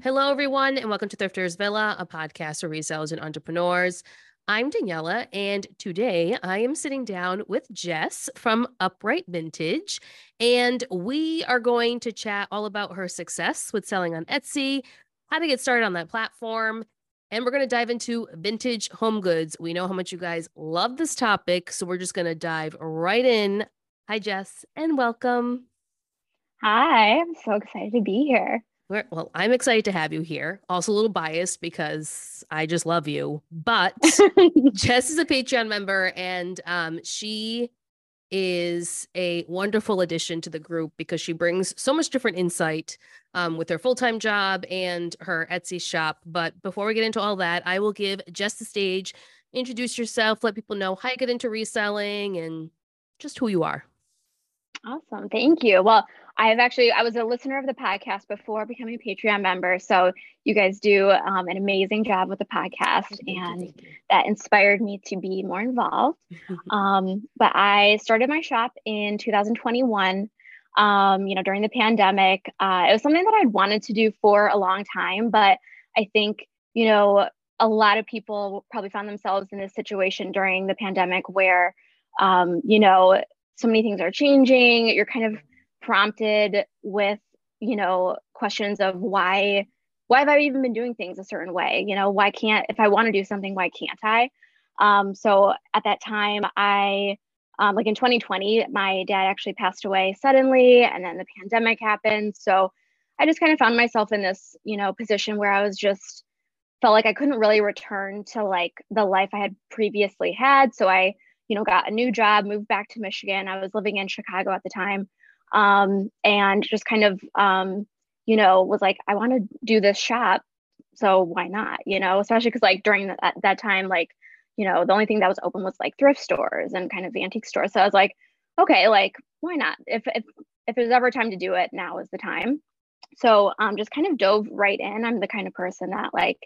Hello, everyone, and welcome to Thrifters Villa, a podcast for resellers and entrepreneurs. I'm Daniela, and today I am sitting down with Jess from Upright Vintage, and we are going to chat all about her success with selling on Etsy, how to get started on that platform, and we're going to dive into vintage home goods. We know how much you guys love this topic, so we're just going to dive right in. Hi, Jess, and welcome. Hi, I'm so excited to be here. Well, I'm excited to have you here. Also, a little biased because I just love you. But Jess is a Patreon member, and um, she is a wonderful addition to the group because she brings so much different insight um, with her full time job and her Etsy shop. But before we get into all that, I will give Jess the stage. Introduce yourself, let people know how you get into reselling and just who you are. Awesome. Thank you. Well, I've actually I was a listener of the podcast before becoming a Patreon member. So you guys do um, an amazing job with the podcast, and that inspired me to be more involved. um, but I started my shop in 2021. Um, you know, during the pandemic, uh, it was something that I'd wanted to do for a long time, but I think you know a lot of people probably found themselves in this situation during the pandemic where um, you know so many things are changing. You're kind of prompted with you know questions of why why have i even been doing things a certain way? You know why can't if i want to do something why can't i? Um, so at that time i um, like in 2020 my dad actually passed away suddenly and then the pandemic happened. So i just kind of found myself in this you know position where i was just felt like i couldn't really return to like the life i had previously had. So i you know got a new job moved back to michigan. I was living in chicago at the time um, and just kind of um, you know was like i want to do this shop so why not you know? Especially because like during that, that time like you know the only thing that was open was like thrift stores and kind of antique stores. So i was like okay like why not? If if if there's ever time to do it now is the time. So um just kind of dove right in. I'm the kind of person that like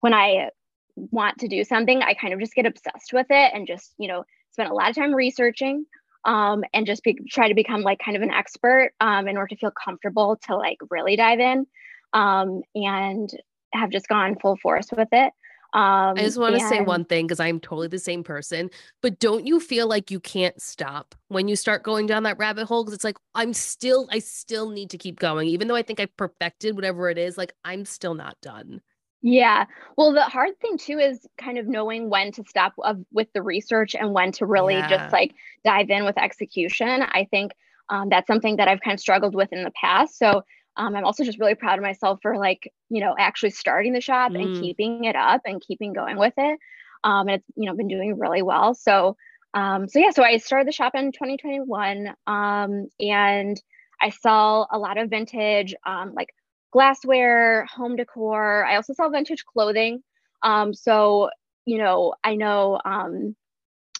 when i want to do something i kind of just get obsessed with it and just you know spend a lot of time researching um, and just be, try to become like kind of an expert um, in order to feel comfortable to like really dive in um, and have just gone full force with it. Um, I just want to and... say one thing because I'm totally the same person, but don't you feel like you can't stop when you start going down that rabbit hole? Because it's like, I'm still, I still need to keep going. Even though I think I perfected whatever it is, like, I'm still not done. Yeah. Well, the hard thing too is kind of knowing when to stop of, with the research and when to really yeah. just like dive in with execution. I think um, that's something that I've kind of struggled with in the past. So um, I'm also just really proud of myself for like, you know, actually starting the shop mm. and keeping it up and keeping going with it. Um, and it's, you know, been doing really well. So, um, so yeah, so I started the shop in 2021 um, and I sell a lot of vintage, um, like glassware, home decor. I also sell vintage clothing. Um, so, you know, I know um,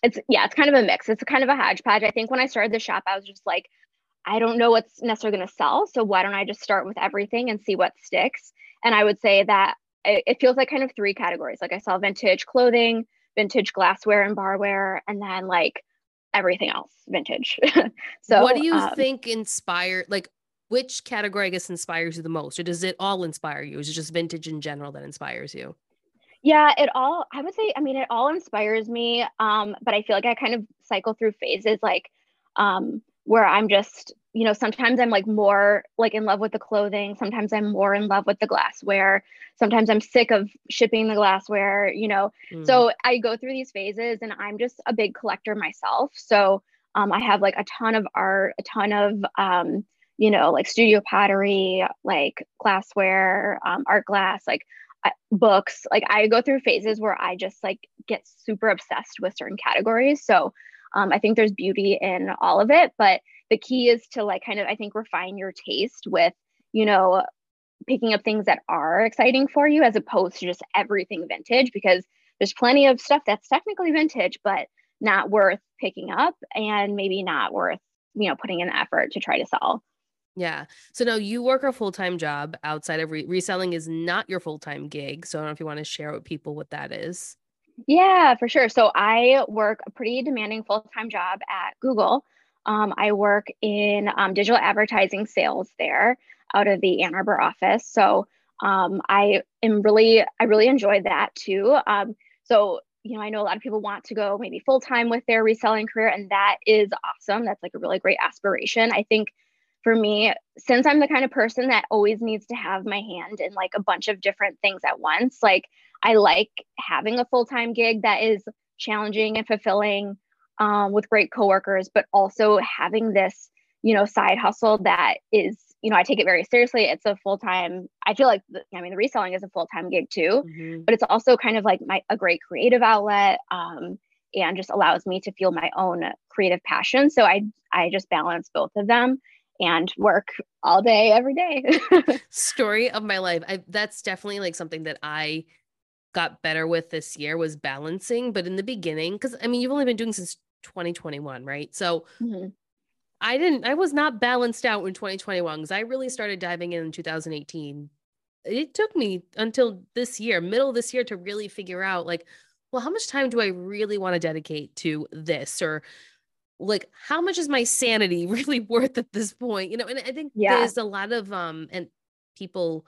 it's, yeah, it's kind of a mix. It's kind of a hodgepodge. I think when I started the shop, I was just like, I don't know what's necessarily going to sell. So why don't I just start with everything and see what sticks? And I would say that it, it feels like kind of three categories. Like I sell vintage clothing, vintage glassware and barware, and then like everything else vintage. so what do you um, think inspired like which category I guess inspires you the most, or does it all inspire you? Is it just vintage in general that inspires you? Yeah, it all I would say, I mean, it all inspires me. Um, but I feel like I kind of cycle through phases like um where I'm just, you know, sometimes I'm like more like in love with the clothing, sometimes I'm more in love with the glassware, sometimes I'm sick of shipping the glassware, you know. Mm. So I go through these phases and I'm just a big collector myself. So um, I have like a ton of art, a ton of um, you know, like studio pottery, like glassware, um, art glass, like uh, books. Like I go through phases where I just like get super obsessed with certain categories. So um, I think there's beauty in all of it, but the key is to like kind of, I think, refine your taste with, you know, picking up things that are exciting for you as opposed to just everything vintage because there's plenty of stuff that's technically vintage, but not worth picking up and maybe not worth, you know, putting in the effort to try to sell. Yeah. So now you work a full time job outside of re- reselling is not your full time gig. So I don't know if you want to share with people what that is. Yeah, for sure. So I work a pretty demanding full time job at Google. Um, I work in um, digital advertising sales there out of the Ann Arbor office. So Um, I am really, I really enjoy that too. Um, so, you know, I know a lot of people want to go maybe full time with their reselling career, and that is awesome. That's like a really great aspiration. I think for me, since I'm the kind of person that always needs to have my hand in like a bunch of different things at once, like I like having a full time gig that is challenging and fulfilling um, with great coworkers, but also having this, you know, side hustle that is, you know, I take it very seriously. It's a full time. I feel like, the, I mean, the reselling is a full time gig too, mm-hmm. but it's also kind of like my a great creative outlet. Um, and just allows me to feel my own creative passion. So I I just balance both of them and work all day every day. Story of my life. I, that's definitely like something that I got better with this year was balancing. But in the beginning, because I mean, you've only been doing since 2021, right? So mm-hmm. I didn't, I was not balanced out in 2021 because I really started diving in in 2018. It took me until this year, middle of this year, to really figure out like, well, how much time do I really want to dedicate to this? Or like, how much is my sanity really worth at this point? You know, and I think yeah. there's a lot of, um, and people,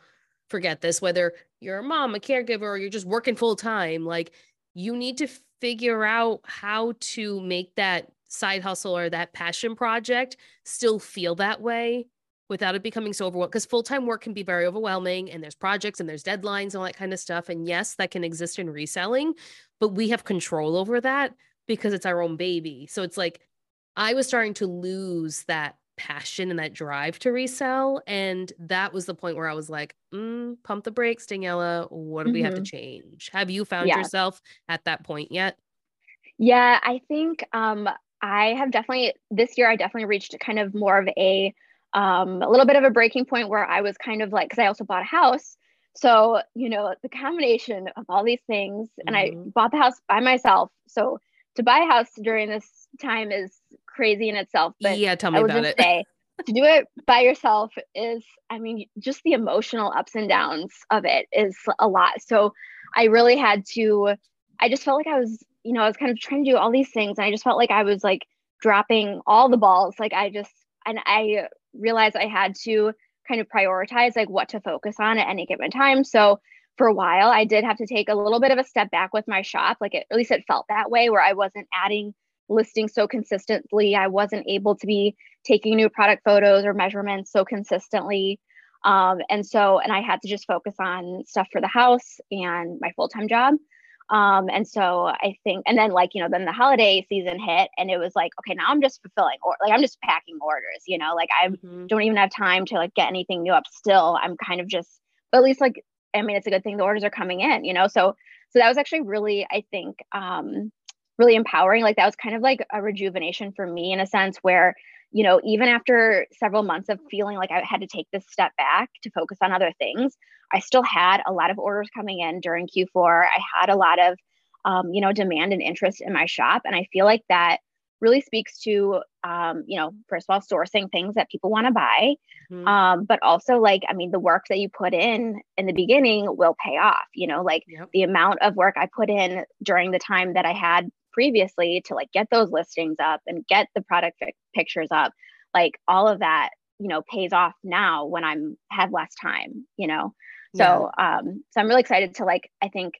forget this whether you're a mom a caregiver or you're just working full time like you need to figure out how to make that side hustle or that passion project still feel that way without it becoming so overwhelming because full-time work can be very overwhelming and there's projects and there's deadlines and all that kind of stuff and yes that can exist in reselling but we have control over that because it's our own baby so it's like i was starting to lose that passion and that drive to resell. And that was the point where I was like, mm, pump the brakes, Daniela. What do mm-hmm. we have to mm-hmm. change? Have you found yeah. yourself at that point yet? Yeah, I think um, I have definitely, this year, I definitely reached kind of more of a, um, a little bit of a breaking point where I was kind of like, because I also bought a house. So, you know, the combination of all these things, mm-hmm. and I mm-hmm. bought the house by myself. So, to buy a house during this time is crazy in itself. But yeah, tell me about it. Say, to do it by yourself is, I mean, just the emotional ups and downs of it is a lot. So I really had to, I just felt like I was, you know, I was kind of trying to do all these things. And I just felt like I was like dropping all the balls. Like I just, and I realized I had to kind of prioritize like what to focus on at any given time. So for a while, I did have to take a little bit of a step back with my shop. Like it, at least it felt that way where I wasn't adding listing so consistently. I wasn't able to be taking new product photos or measurements so consistently. Um, and so, and I had to just focus on stuff for the house and my full time job. Um, and so I think, and then like, you know, then the holiday season hit and it was like, okay, now I'm just fulfilling or like I'm just packing orders, you know, like I mm-hmm. don't even have time to like get anything new up still. I'm kind of just, but at least like, I mean, it's a good thing the orders are coming in, you know? So, so that was actually really, I think, um, really empowering. Like that was kind of like a rejuvenation for me in a sense where, you know, even after several months of feeling like I had to take this step back to focus on other things, I still had a lot of orders coming in during Q4. I had a lot of, um, you know, demand and interest in my shop. And I feel like that really speaks to, um, you know, first of all, sourcing things that people want to buy. Mm-hmm. Um, but also like, I mean, the work that you put in in the beginning will pay off, you know, like yep. the amount of work I put in during the time that I had previously to like get those listings up and get the product pictures up like all of that you know pays off now when i'm have less time you know? So yeah. um so i'm really excited to like i think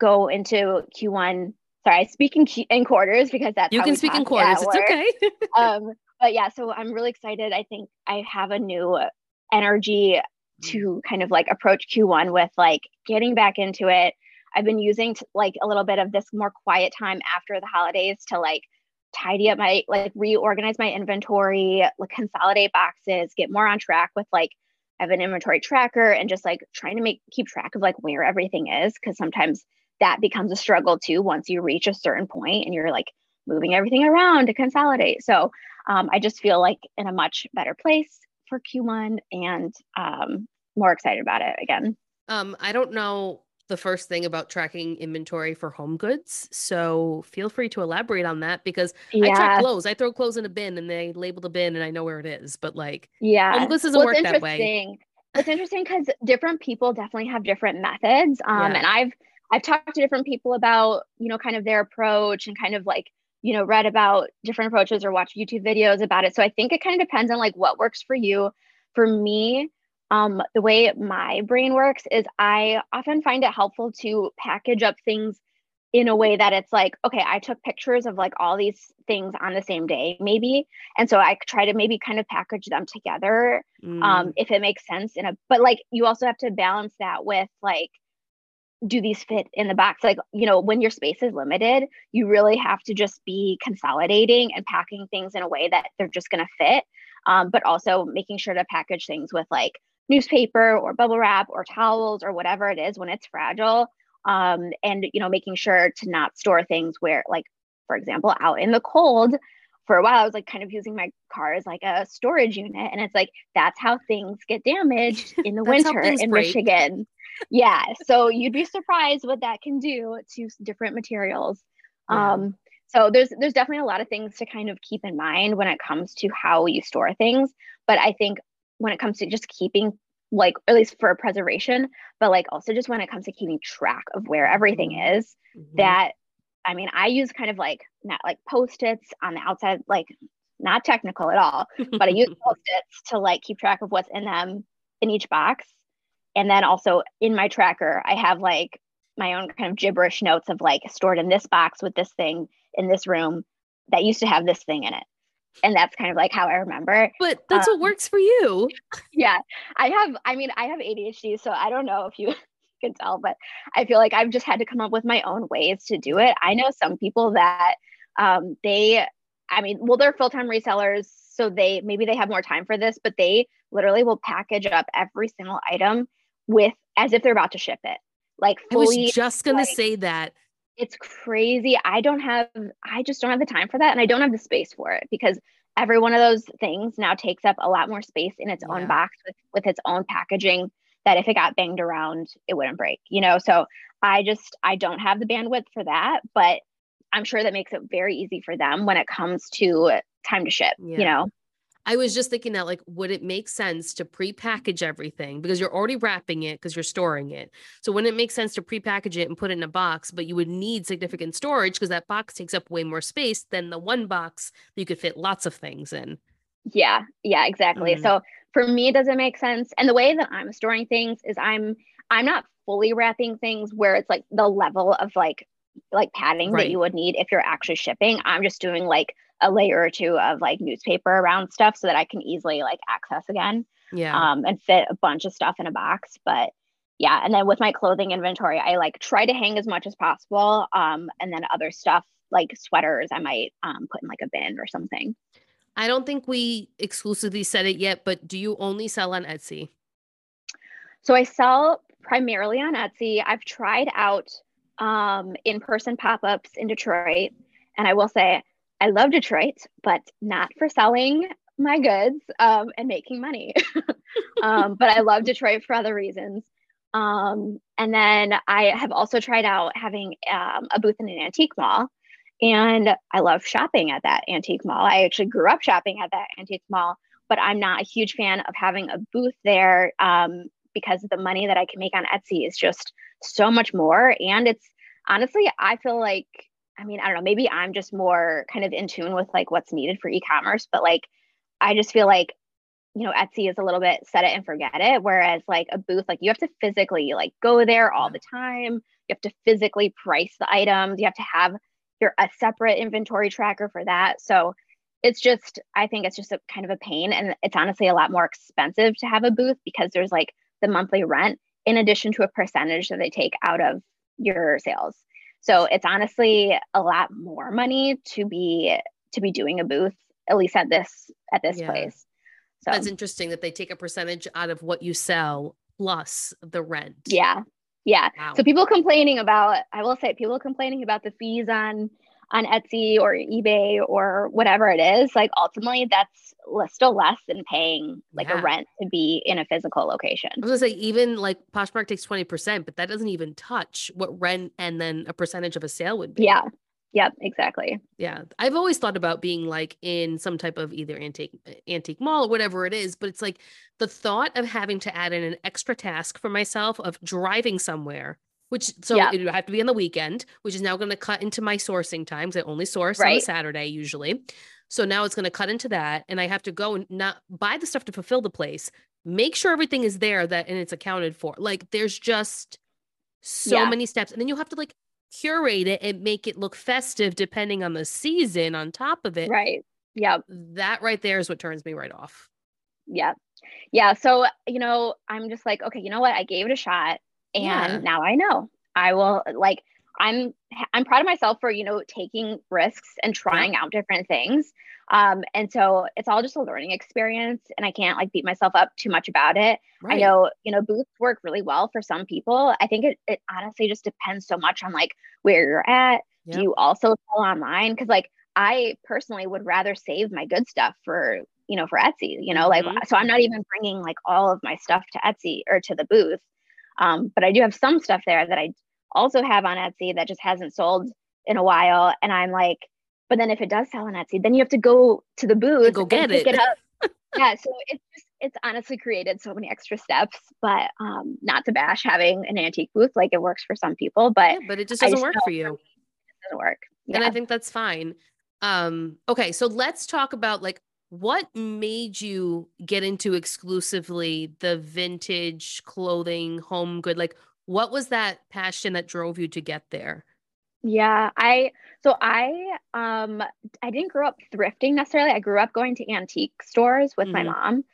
go into q1 sorry i speak in, in quarters because that's you can speak in quarters. It's okay. um but yeah so i'm really excited. I think i have a new energy to kind of like approach q1 with like getting back into it I've been using t- like a little bit of this more quiet time after the holidays to like tidy up my like reorganize my inventory, like consolidate boxes, get more on track with like I have an inventory tracker and just like trying to make keep track of like where everything is because sometimes that becomes a struggle too once you reach a certain point and you're like moving everything around to consolidate. So um, I just feel like in a much better place for Q1 and um, more excited about it again. Um, I don't know the first thing about tracking inventory for home goods. So feel free to elaborate on that because yeah. I track clothes. I throw clothes in a bin and they label the bin and I know where it is. But like, yeah, home goods doesn't well, work that way. It's interesting because different people definitely have different methods. Um, yeah. and I've I've talked to different people about you know kind of their approach and kind of like you know read about different approaches or watch YouTube videos about it. So I think it kind of depends on like what works for you. For me, um, the way my brain works is I often find it helpful to package up things in a way that it's like, okay, I took pictures of like all these things on the same day, maybe. And so I try to maybe kind of package them together um, mm. um, if it makes sense in a, but like you also have to balance that with like, do these fit in the box? Like, you know, when your space is limited, you really have to just be consolidating and packing things in a way that they're just going to fit. Um, but also making sure to package things with like newspaper or bubble wrap or towels or whatever it is when it's fragile um, and you know making sure to not store things where like for example out in the cold for a while i was like kind of using my car as like a storage unit and it's like that's how things get damaged in the winter in break. michigan yeah so you'd be surprised what that can do to different materials yeah. um so there's there's definitely a lot of things to kind of keep in mind when it comes to how you store things but i think when it comes to just keeping like at least for preservation but like also just when it comes to keeping track of where everything mm-hmm. is mm-hmm. that i mean i use kind of like not like post-its on the outside like not technical at all but i use post-its to like keep track of what's in them in each box and then also in my tracker i have like my own kind of gibberish notes of like stored in this box with this thing in this room that used to have this thing in it and that's kind of like how I remember. But that's um, what works for you. Yeah. I have I mean I have ADHD so I don't know if you can tell but I feel like I've just had to come up with my own ways to do it. I know some people that um they I mean well they're full-time resellers so they maybe they have more time for this but they literally will package up every single item with as if they're about to ship it. Like fully, I was just going like, to say that it's crazy. I don't have, I just don't have the time for that. And I don't have the space for it because every one of those things now takes up a lot more space in its yeah. own box with, with its own packaging that if it got banged around, it wouldn't break, you know? So I just, I don't have the bandwidth for that, but I'm sure that makes it very easy for them when it comes to time to ship, yeah. you know? I was just thinking that, like, would it make sense to pre-package everything because you're already wrapping it because you're storing it? So wouldn't it make sense to pre-package it and put it in a box? But you would need significant storage because that box takes up way more space than the one box you could fit lots of things in. Yeah, yeah, exactly. Mm. So for me, it doesn't make sense. And the way that I'm storing things is I'm I'm not fully wrapping things where it's like the level of like like padding right. that you would need if you're actually shipping. I'm just doing like a layer or two of like newspaper around stuff so that I can easily like access again. Yeah. Um, and fit a bunch of stuff in a box. But yeah, and then with my clothing inventory, I like try to hang as much as possible. Um, and then other stuff like sweaters, I might um put in like a bin or something. I don't think we exclusively said it yet, but do you only sell on Etsy? So I sell primarily on Etsy. I've tried out um, in-person pop-ups in Detroit, and I will say I love Detroit, but not for selling my goods um, and making money. um, but I love Detroit for other reasons. Um, and then I have also tried out having um, a booth in an antique mall. And I love shopping at that antique mall. I actually grew up shopping at that antique mall, but I'm not a huge fan of having a booth there um, because the money that I can make on Etsy is just so much more. And it's honestly, I feel like I mean, I don't know, maybe I'm just more kind of in tune with like what's needed for e-commerce, but like I just feel like you know, Etsy is a little bit set it and forget it. Whereas like a booth, like you have to physically like go there all the time. You have to physically price the items. You have to have your a separate inventory tracker for that. So it's just, I think it's just a kind of a pain. And it's honestly a lot more expensive to have a booth because there's like the monthly rent in addition to a percentage that they take out of your sales. So it's honestly a lot more money to be to be doing a booth, at least at this at this yeah. place. So that's interesting that they take a percentage out of what you sell plus the rent. Yeah. Yeah. Wow. So people complaining about I will say people complaining about the fees on on Etsy or eBay or whatever it is, like ultimately that's still less than paying like yeah. a rent to be in a physical location. I was gonna say even like Poshmark takes 20%, but that doesn't even touch what rent and then a percentage of a sale would be. Yeah. Yep, exactly. Yeah. I've always thought about being like in some type of either antique antique mall or whatever it is, but it's like the thought of having to add in an extra task for myself of driving somewhere which so yeah. it would have to be on the weekend, which is now going to cut into my sourcing times. I only source right. on Saturday usually. So now it's going to cut into that. And I have to go and not buy the stuff to fulfill the place, make sure everything is there that and it's accounted for. Like there's just so Yeah. many steps. And then you have to like curate it and make it look festive depending on the season on top of it. Right. Yeah, That right there is what turns me right off. Yeah, Yeah. So, you know, I'm just like, okay, you know what? I gave it a shot and Yeah. now I know. I will like I'm I'm proud of myself for, you know, taking risks and trying out different things. Um, and so it's all just a learning experience and I can't like beat myself up too much about it. Right. I know, you know, booths work really well for some people. I think it, it honestly just depends so much on like where you're at. Do you also sell online? Because like I personally would rather save my good stuff for, you know, for Etsy, you know, Mhm. like, so I'm not even bringing like all of my stuff to Etsy or to the booth. Um, but I do have some stuff there that I also have on Etsy that just hasn't sold in a while. And I'm like, but then if it does sell on Etsy, then you have to go to the booth go get it. it yeah. So it's just, it's honestly created so many extra steps, but um, not to bash having an antique booth. Like it works for some people, but Yeah, but it just doesn't just work for for you. me, it doesn't work. Yeah. And I think that's fine. Um, okay, so let's talk about like what made you get into exclusively the vintage clothing, home good? Like, what was that passion that drove you to get there? Yeah, I so I um I didn't grow up thrifting necessarily. I grew up going to antique stores with my Mhm. mom.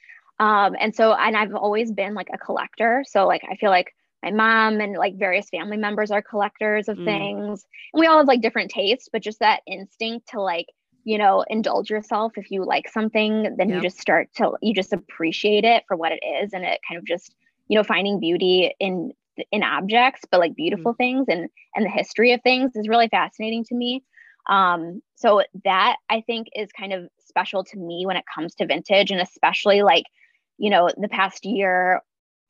Um and so and I've always been like a collector. So like I feel like my mom and like various family members are collectors of Mm. things. And we all have like different tastes, but just that instinct to like, you know, indulge yourself if you like something, then you just start to you just appreciate it for what it is and it kind of just, you know, finding beauty in in objects, but like beautiful things and and the history of things is really fascinating to me. Um, so that I think is kind of special to me when it comes to vintage, and especially like, you know, the past year.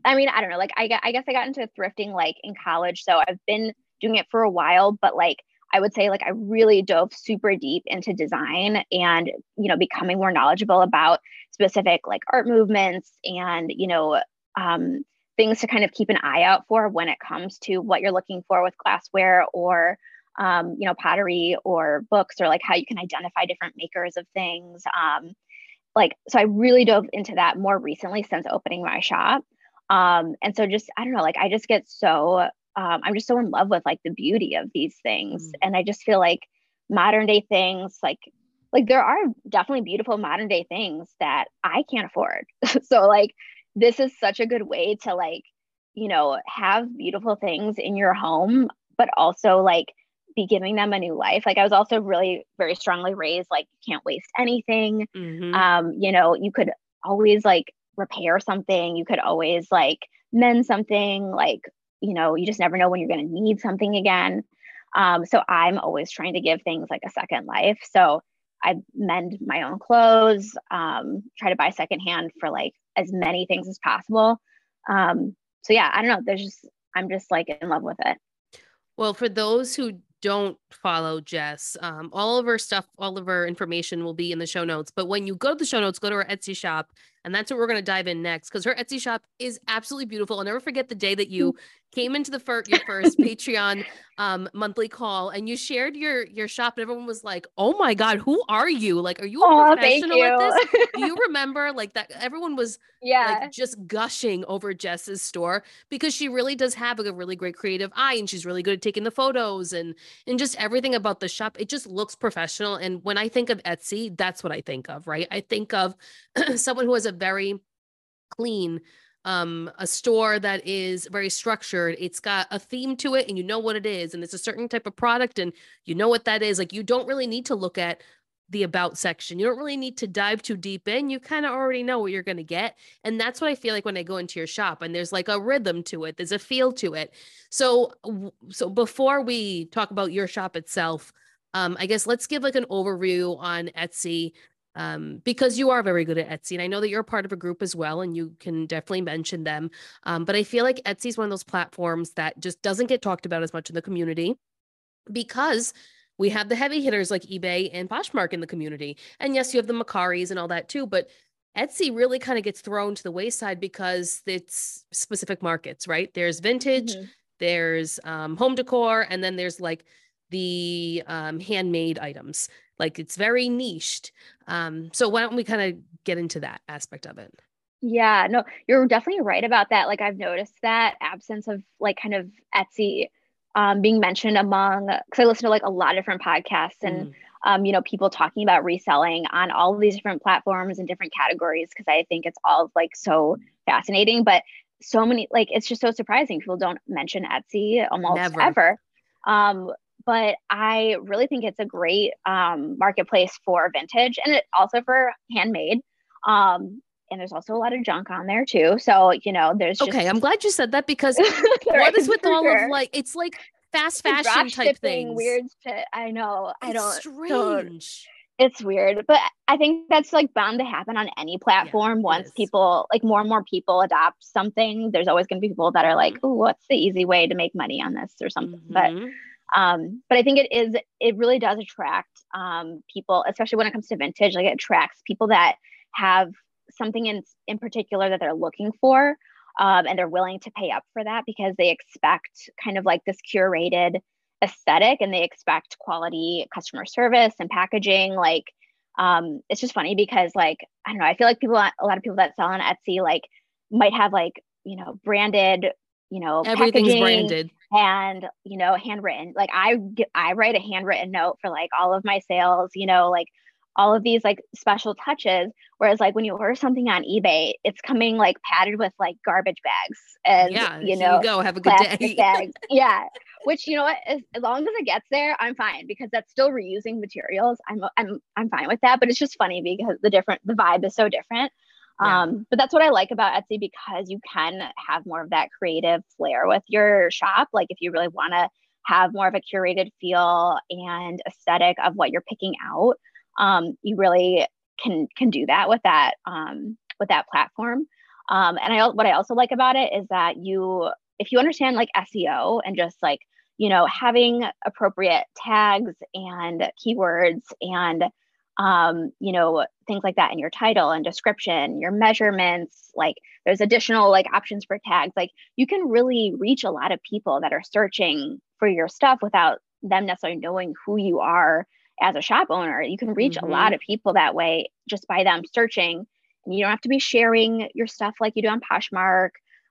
I mean, I don't know. Like, I, I guess I got into thrifting like in college, so I've been doing it for a while. But like, I would say like I really dove super deep into design and you know becoming more knowledgeable about specific like art movements and you know um, things to kind of keep an eye out for when it comes to what you're looking for with glassware or um, you know pottery or books or like how you can identify different makers of things um, like so i really dove into that more recently since opening my shop. Um, and so just i don't know like i just get so um, i'm just so in love with like the beauty of these things. Mm. and i just feel like modern day things like like there are definitely beautiful modern day things that i can't afford. So like this is such a good way to like you know have beautiful things in your home but also like be giving them a new life. Like i was also really very strongly raised like you can't waste anything. Mhm. um you know you could always like repair something. You could always like mend something. Like you know you just never know when you're going to need something again. Um so i'm always trying to give things like a second life. So i mend my own clothes um try to buy secondhand for like as many things as possible. Um so yeah i don't know. There's just i'm just like in love with it. Well, for those who don't follow Jess, um, all of her stuff, all of her information will be in the show notes. But when you go to the show notes, go to her Etsy shop, and that's what we're going to dive in next because her Etsy shop is absolutely beautiful. I'll never forget the day that you came into the fir- your first Patreon um, monthly call and you shared your your shop, and everyone was like, "Oh my god, who are you? Like, are you a oh professional at this?" you Do you remember like that? Everyone was yeah like just gushing over Jess's store because she really does have a really great creative eye and she's really good at taking the photos and and just everything about the shop it just looks professional and when I think of Etsy that's what I think of right I think of someone who has a very clean um a store that is very structured. It's got a theme to it and you know what it is and it's a certain type of product and you know what that is. Like you don't really need to look at the about section. You don't really need to dive too deep in. You kind of already know what you're going to get and that's what i feel like when i go into your shop and there's like a rhythm to it. There's a feel to it. So so before we talk about your shop itself um i guess let's give like an overview on etsy um, because you are very good at Etsy, and I know that you're part of a group as well, and you can definitely mention them. Um, but I feel like Etsy is one of those platforms that just doesn't get talked about as much in the community because we have the heavy hitters like eBay and Poshmark in the community, and yes, you have the Mercaris and all that too, but Etsy really kind of gets thrown to the wayside because it's specific markets, right? There's vintage, Mhm. there's um, home decor, and then there's like the um, handmade items. Like it's very niched. Um, so why don't we kind of get into that aspect of it? Yeah, no, you're definitely right about that. Like I've noticed that absence of like kind of Etsy um, being mentioned among because I listen to like a lot of different podcasts and mm. um, you know people talking about reselling on all of these different platforms and different categories because I think it's all like so fascinating. But so many like it's just so surprising people don't mention Etsy almost Never. ever. Um, but I really think it's a great um, marketplace for vintage and it also for handmade. Um, and there's also a lot of junk on there too. So, you know, there's just... Okay, I'm glad you said that because what is with all sure. of like it's like fast fashion type things. Weird shit. I know. I don't strange. Don't, it's weird. But I think that's like bound to happen on any platform yeah, once people like more and more people adopt something. There's always gonna be people that are like, oh, what's the easy way to make money on this or something. Mm-hmm. But um, but I think it is it really does attract um people, especially when it comes to vintage, like it attracts people that have something in in particular that they're looking for um, and they're willing to pay up for that because they expect kind of like this curated aesthetic and they expect quality customer service and packaging. Like um, it's just funny because like i don't know i feel like people a lot of people that sell on etsy like might have like you know branded you know everything's branded and you know handwritten like i i write a handwritten note for like all of my sales you know like all of these like special touches. Whereas like when you order something on eBay, it's coming like padded with like garbage bags and yeah, you know, you go have a good day. bags. Yeah. Which you know what, as, as long as it gets there, I'm fine because that's still reusing materials. I'm I'm I'm fine with that. But it's just funny because the different the vibe is so different. Yeah. Um, but that's what I like about Etsy because you can have more of that creative flair with your shop. Like if you really want to have more of a curated feel and aesthetic of what you're picking out um, you really can can do that with that um, with that platform. Um, and I what I also like about it is that you if you understand like SEO and just like you know having appropriate tags and keywords and um, you know things like that in your title and description your measurements like there's additional like options for tags like you can really reach a lot of people that are searching for your stuff without them necessarily knowing who you are as a shop owner. You can reach mm-hmm. a lot of people that way just by them searching. And you don't have to be sharing your stuff like you do on Poshmark.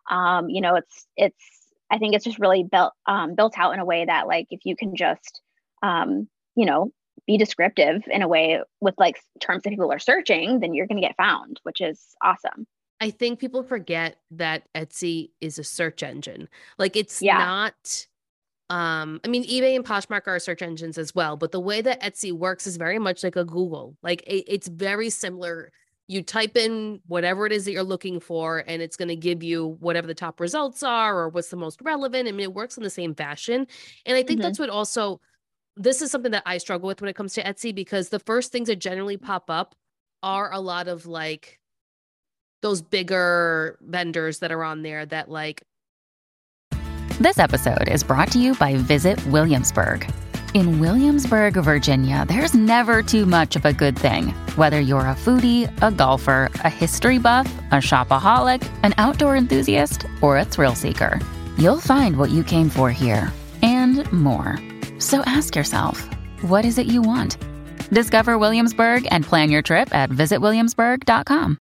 Um, you know, it's it's I think it's just really built um, built out in a way that like if you can just um, you know be descriptive in a way with like terms that people are searching, then you're going to get found, which is awesome. I think people forget that Etsy is a search engine. Like it's yeah. not um i mean ebay and poshmark are search engines as well but the way that etsy works is very much like a google like it, it's very similar you type in whatever it is that you're looking for and it's going to give you whatever the top results are or what's the most relevant i mean it works in the same fashion and i think mm-hmm. that's what also this is something that i struggle with when it comes to etsy because the first things that generally pop up are a lot of like those bigger vendors that are on there that like this episode is brought to you by Visit Williamsburg. In Williamsburg, Virginia, there's never too much of a good thing. Whether you're a foodie, a golfer, a history buff, a shopaholic, an outdoor enthusiast, or a thrill seeker, you'll find what you came for here and more. So ask yourself, what is it you want? Discover Williamsburg and plan your trip at visitwilliamsburg.com.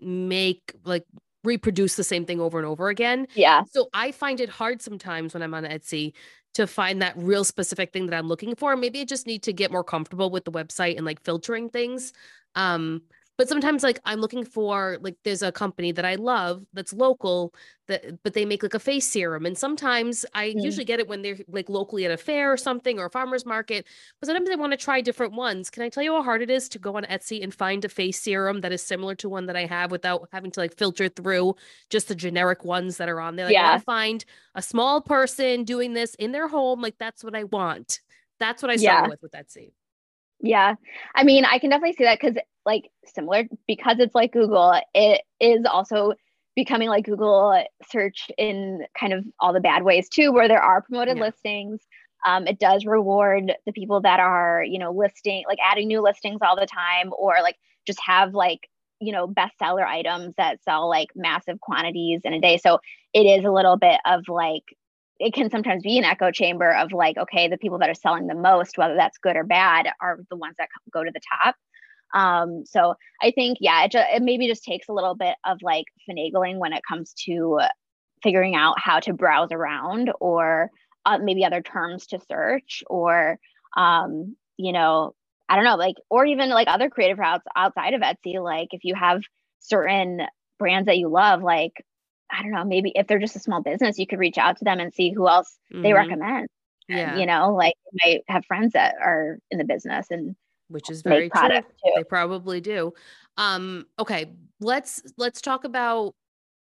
Make like reproduce the same thing over and over again. Yeah. So I find it hard sometimes when I'm on Etsy to find that real specific thing that I'm looking for. Maybe I just need to get more comfortable with the website and like filtering things. Um, but sometimes like i'm looking for like there's a company that i love that's local that but they make like a face serum and sometimes i usually get it when they're like locally at a fair or something or a farmer's market but sometimes i want to try different ones can i tell you how hard it is to go on etsy and find a face serum that is similar to one that i have without having to like filter through just the generic ones that are on there like, yeah. i want to find a small person doing this in their home like that's what i want that's what i struggle yeah. with with etsy yeah. I mean, I can definitely see that because, like, similar because it's like Google, it is also becoming like Google search in kind of all the bad ways too, where there are promoted yeah. listings. Um, it does reward the people that are, you know, listing, like adding new listings all the time, or like just have like, you know, bestseller items that sell like massive quantities in a day. So it is a little bit of like it can sometimes be an echo chamber of like, okay, the people that are selling the most, whether that's good or bad, are the ones that go to the top. Um, so I think, yeah, it, just, it maybe just takes a little bit of like finagling when it comes to figuring out how to browse around or uh, maybe other terms to search or, um, you know, I don't know, like, or even like other creative routes outside of Etsy. Like if you have certain brands that you love, like, I don't know, maybe if they're just a small business, you could reach out to them and see who else mm-hmm. they recommend. Yeah. you know, like you might have friends that are in the business and which is very true. Too. They probably do. Um, okay, let's let's talk about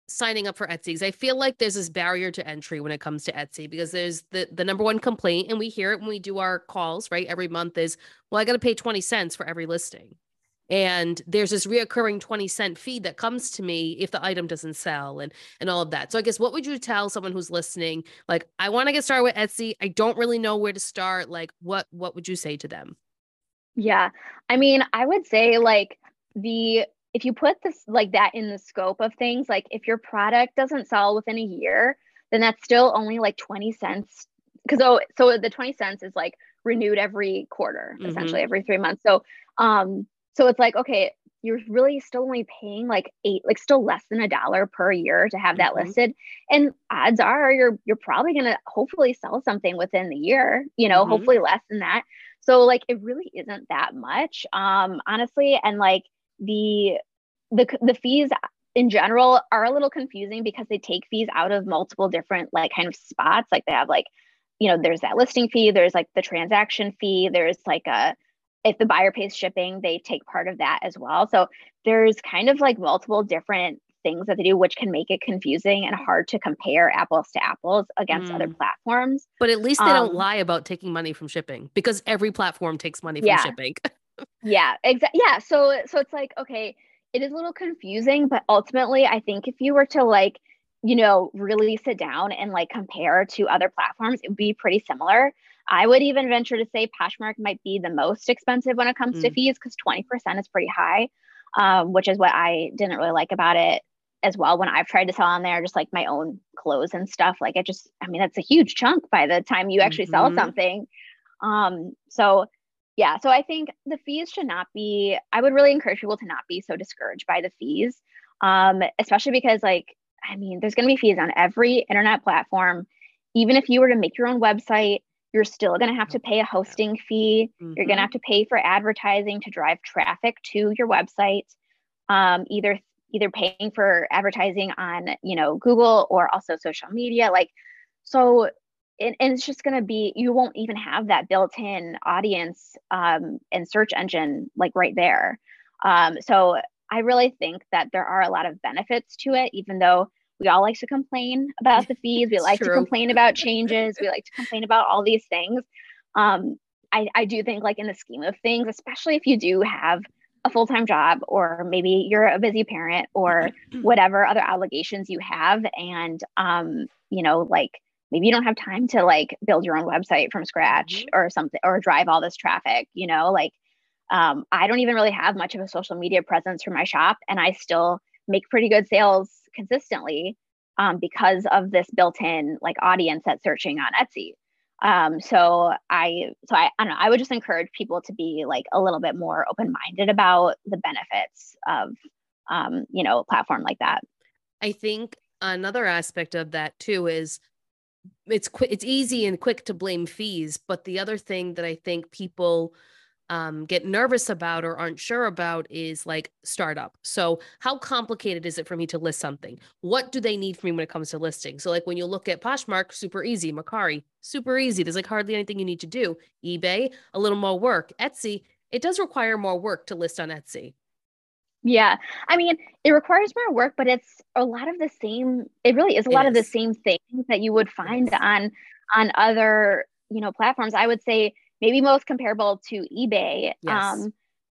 signing up for Etsy because I feel like there's this barrier to entry when it comes to Etsy because there's the the number one complaint and we hear it when we do our calls right every month is well I got to pay 20 cents for every listing. And there's this reoccurring 20 cent fee that comes to me if the item doesn't sell and and all of that. So I guess what would you tell someone who's listening like I want to get started with Etsy, I don't really know where to start, like what what would you say to them? Yeah. I mean, I would say like the if you put this like that in the scope of things, like if your product doesn't sell within a year, then that's still only like 20 cents. Cause oh, so the 20 cents is like renewed every quarter, mm-hmm. essentially every three months. So um, so it's like, okay, you're really still only paying like eight, like still less than a dollar per year to have that mm-hmm. listed. And odds are you're you're probably gonna hopefully sell something within the year, you know, mm-hmm. hopefully less than that. So like it really isn't that much, um, honestly. And like the the the fees in general are a little confusing because they take fees out of multiple different like kind of spots. Like they have like, you know, there's that listing fee, there's like the transaction fee, there's like a if the buyer pays shipping, they take part of that as well. So there's kind of like multiple different things that they do, which can make it confusing and hard to compare apples to apples against mm. other platforms. But at least they um, don't lie about taking money from shipping because every platform takes money from yeah. shipping. yeah, exactly. Yeah. So so it's like, okay, it is a little confusing, but ultimately I think if you were to like, you know, really sit down and like compare to other platforms, it would be pretty similar. I would even venture to say Poshmark might be the most expensive when it comes mm. to fees because 20% is pretty high, um, which is what I didn't really like about it as well when I've tried to sell on there, just like my own clothes and stuff. Like it just, I mean, that's a huge chunk by the time you actually mm-hmm. sell something. Um, so yeah, so I think the fees should not be, I would really encourage people to not be so discouraged by the fees. Um, especially because like, I mean, there's going to be fees on every internet platform. Even if you were to make your own website, you're still going to have to pay a hosting fee. Mm-hmm. You're going to have to pay for advertising to drive traffic to your website. Um, either either paying for advertising on you know google or also social media like so and, and it's just going to be you won't even have that built-in audience um, and search engine like right there um, so i really think that there are a lot of benefits to it even though we all like to complain about the fees we like true. to complain about changes we like to complain about all these things um, I, I do think like in the scheme of things especially if you do have a full time job, or maybe you're a busy parent, or whatever other obligations you have. And, um, you know, like maybe you don't have time to like build your own website from scratch mm-hmm. or something, or drive all this traffic, you know, like um, I don't even really have much of a social media presence for my shop, and I still make pretty good sales consistently um, because of this built-in like audience that's searching on Etsy. Um, so I, so I, I don't know, I would just encourage people to be like a little bit more open-minded about the benefits of, um, you know, a platform like that. I think another aspect of that too is it's quick, it's easy and quick to blame fees, but the other thing that I think people um, get nervous about or aren't sure about is like startup. So, how complicated is it for me to list something? What do they need from me when it comes to listing? So, like when you look at Poshmark, super easy. Mercari, super easy. There's like hardly anything you need to do. eBay, a little more work. Etsy, it does require more work to list on Etsy. Yeah. I mean, it requires more work, but it's a lot of the same. It really is a it lot is. of the same things that you would find on on other, you know, platforms. I would say maybe most comparable to eBay. Yes. Um,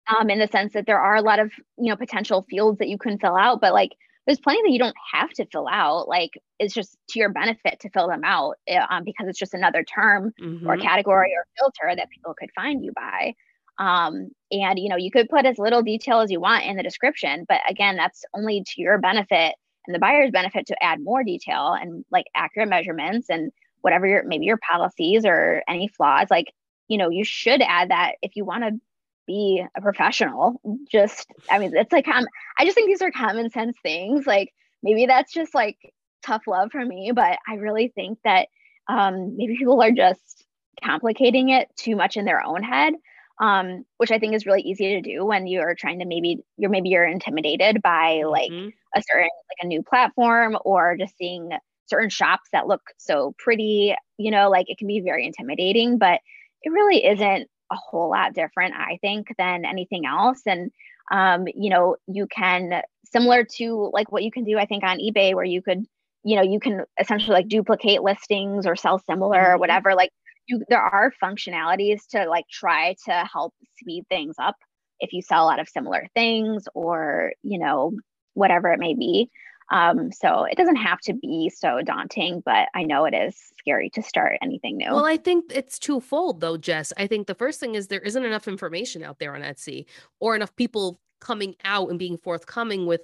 um, in the sense that there are a lot of you know potential fields that you can fill out, but like there's plenty that you don't have to fill out. Like it's just to your benefit to fill them out eh, um, because it's just another term mm-hmm. or category or filter that people could find you by. Um, and you know you could put as little detail as you want in the description, but again, that's only to your benefit and the buyer's benefit to add more detail and like accurate measurements and whatever your maybe your policies or any flaws like you know you should add that if you want to be a professional. Just, I mean, it's like, um, I just think these are common sense things. Like maybe that's just like tough love for me, but I really think that um, maybe people are just complicating it too much in their own head. Um, which I think is really easy to do when you're trying to maybe you're maybe you're intimidated by like mm-hmm. a certain like a new platform or just seeing certain shops that look so pretty, you know, like it can be very intimidating, but it really isn't a whole lot different, I think, than anything else. And um, you know, you can similar to like what you can do, I think, on eBay, where you could, you know, you can essentially like duplicate listings or sell similar or mm-hmm. whatever. Like you, there are functionalities to like try to help speed things up if you sell a lot of similar things or you know whatever it may be um, so it doesn't have to be so daunting, but I know it is scary to start anything new. Well, I think it's twofold though, Jess. I think the first thing is there isn't enough information out there on Etsy or enough people coming out and being forthcoming with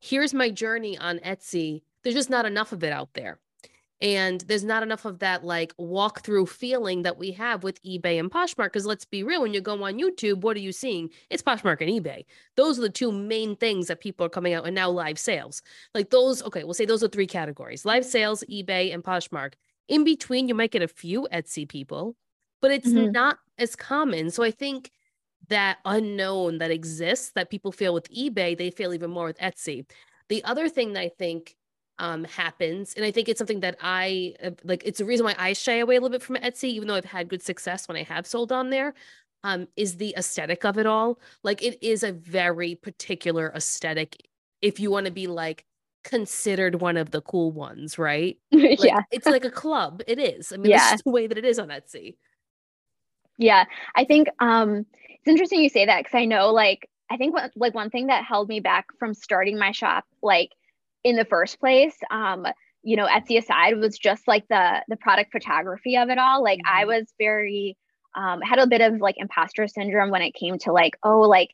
here's my journey on Etsy. There's just not enough of it out there and there's not enough of that like walk through feeling that we have with ebay and poshmark because let's be real when you go on youtube what are you seeing? It's poshmark and ebay. Those are the two main things that people are coming out and now live sales. Like those okay we'll say those are three categories live sales ebay and poshmark. In between you might get a few etsy people but it's mm-hmm. not as common. So i think that unknown that exists that people feel with ebay they feel even more with etsy. The other thing that i think um, happens. And I think it's something that I uh, like, it's a reason why I shy away a little bit from Etsy, even though I've had good success when I have sold on there. Um, is the aesthetic of it all. Like, it is a very particular aesthetic if you want to be like, considered one of the cool ones, right? Like, yeah. it's like a club. It is. I mean, yeah. that's the way that it is on Etsy. Yeah. I think um it's interesting you say that because I know like I think what, like one thing that held me back from starting my shop, like in the first place um you know etsy aside was just like the the product photography of it all. Like mm-hmm. i was very um had a bit of like imposter syndrome when it came to like oh like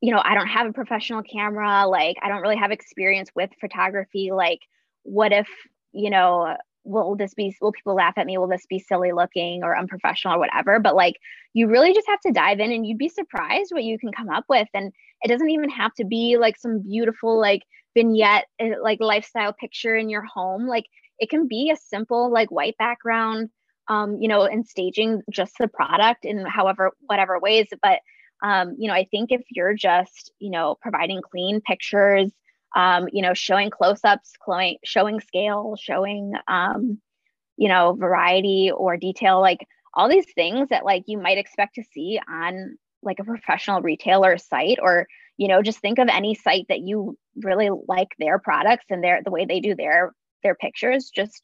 you know i don't have a professional camera. Like i don't really have experience with photography. Like what if you know will this be will people laugh at me? Will this be silly looking or unprofessional or whatever? But like you really just have to dive in and you'd be surprised what you can come up with. And it doesn't even have to be like some beautiful like vignette eh, like lifestyle picture in your home like it can be a simple like white background um you know and staging just the product in however whatever ways but um you know i think if you're just you know providing clean pictures um you know showing close-ups showing showing scale showing um you know variety or detail like all these things that like you might expect to see on like a professional retailer site or you know just think of any site that you really like their products and their the way they do their their pictures just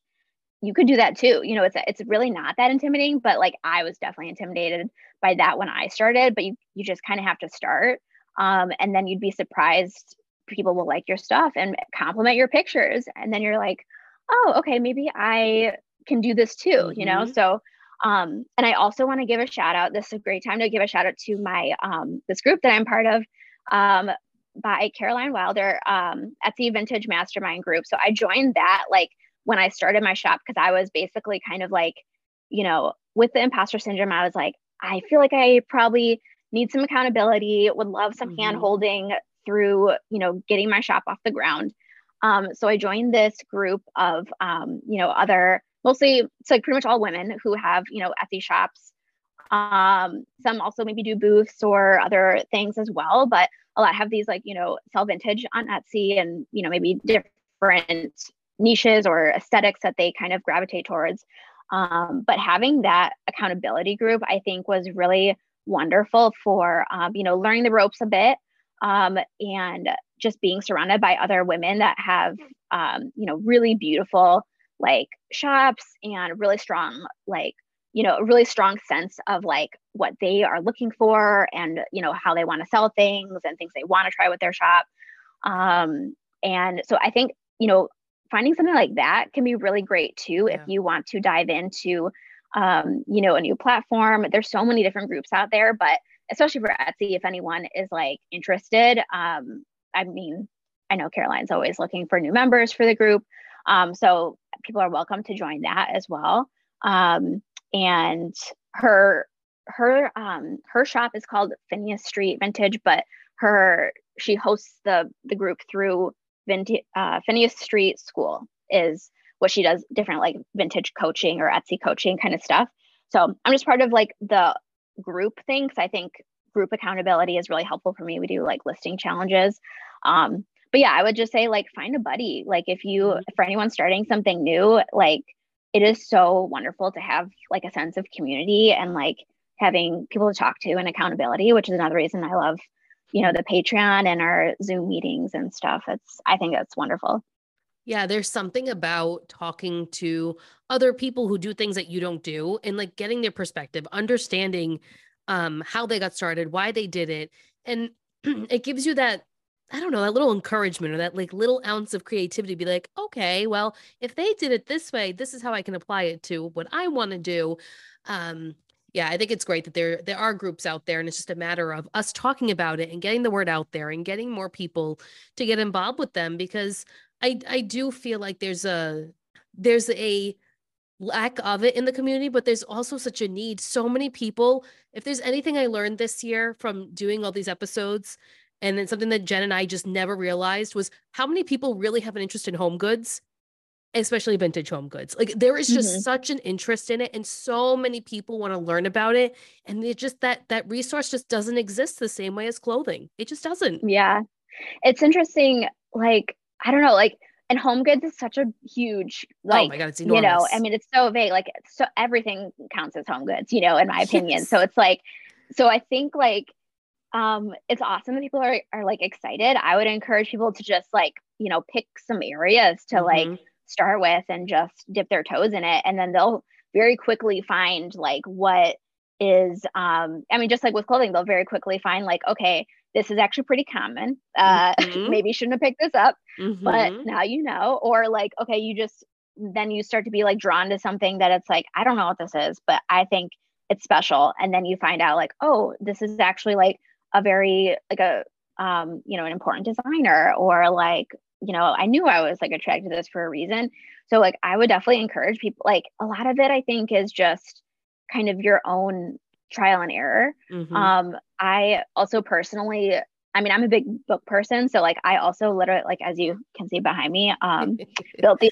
you could do that too you know it's it's really not that intimidating but like i was definitely intimidated by that when i started but you you just kind of have to start um, and then you'd be surprised people will like your stuff and compliment your pictures and then you're like oh okay maybe i can do this too mm-hmm. you know mm-hmm. so um, and i also want to give a shout out this is a great time to give a shout out to my um, this group that i'm part of um, by Caroline Wilder um, Etsy Vintage Mastermind Group. So I joined that like when I started my shop because I was basically kind of like, you know, with the imposter syndrome, I was like, I feel like I probably need some accountability, would love some mm-hmm. hand holding through, you know, getting my shop off the ground. Um, so I joined this group of, um, you know, other mostly it's like pretty much all women who have, you know, Etsy shops um, some also maybe do booths or other things as well, but a lot have these like, you know, sell vintage on Etsy and, you know, maybe different niches or aesthetics that they kind of gravitate towards. Um, but having that accountability group, I think was really wonderful for, um, you know, learning the ropes a bit um, and just being surrounded by other women that have, um, you know, really beautiful like shops and really strong like you know a really strong sense of like what they are looking for and you know how they want to sell things and things they want to try with their shop. Um and so i think you know finding something like that can be really great too yeah. if you want to dive into um you know a new platform. There's so many different groups out there but especially for etsy if anyone is like interested um i mean i know caroline's always looking for new members for the group um so people are welcome to join that as well. Um and her her um her shop is called Phineas Street Vintage, but her she hosts the the group through vintage uh, Phineas Street School is what she does different like vintage coaching or Etsy coaching kind of stuff. So I'm just part of like the group thing because I think group accountability is really helpful for me. We do like listing challenges. Um, but yeah, I would just say like find a buddy. Like if you mm-hmm. for anyone starting something new, like it is so wonderful to have like a sense of community and like having people to talk to and accountability, which is another reason I love, you know, the Patreon and our Zoom meetings and stuff. It's I think it's wonderful. Yeah, there's something about talking to other people who do things that you don't do and like getting their perspective, understanding um how they got started, why they did it. And it gives you that I don't know, that little encouragement or that like little ounce of creativity be like, okay, well, if they did it this way, this is how I can apply it to what I want to do. Um, yeah, I think it's great that there there are groups out there and it's just a matter of us talking about it and getting the word out there and getting more people to get involved with them because I I do feel like there's a there's a lack of it in the community, but there's also such a need. So many people, if there's anything I learned this year from doing all these episodes, and then something that Jen and I just never realized was how many people really have an interest in home goods, especially vintage home goods. Like there is just mm-hmm. such an interest in it and so many people want to learn about it and it just that that resource just doesn't exist the same way as clothing. It just doesn't. Yeah. It's interesting like I don't know like and home goods is such a huge like oh my God, it's enormous. you know i mean it's so vague like so everything counts as home goods you know in my opinion yes. so it's like so i think like um it's awesome that people are, are like excited i would encourage people to just like you know pick some areas to mm-hmm. like start with and just dip their toes in it and then they'll very quickly find like what is um i mean just like with clothing they'll very quickly find like okay this is actually pretty common uh mm-hmm. maybe shouldn't have picked this up mm-hmm. but now you know or like okay you just then you start to be like drawn to something that it's like i don't know what this is but i think it's special and then you find out like oh this is actually like a very like a um you know an important designer or like you know i knew i was like attracted to this for a reason so like i would definitely encourage people like a lot of it i think is just kind of your own trial and error mm-hmm. um i also personally I mean, I'm a big book person, so like I also literally like as you can see behind me, um, built these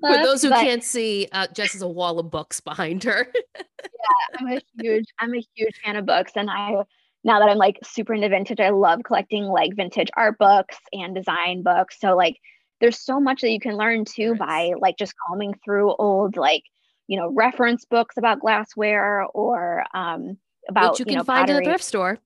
For those who but, can't see, uh, Jess is a wall of books behind her. yeah, I'm a huge, I'm a huge fan of books, and I now that I'm like super into vintage, I love collecting like vintage art books and design books. So like there's so much that you can learn too by like just combing through old like, you know, reference books about glassware or um about Which you can know, find pottery. in a thrift store.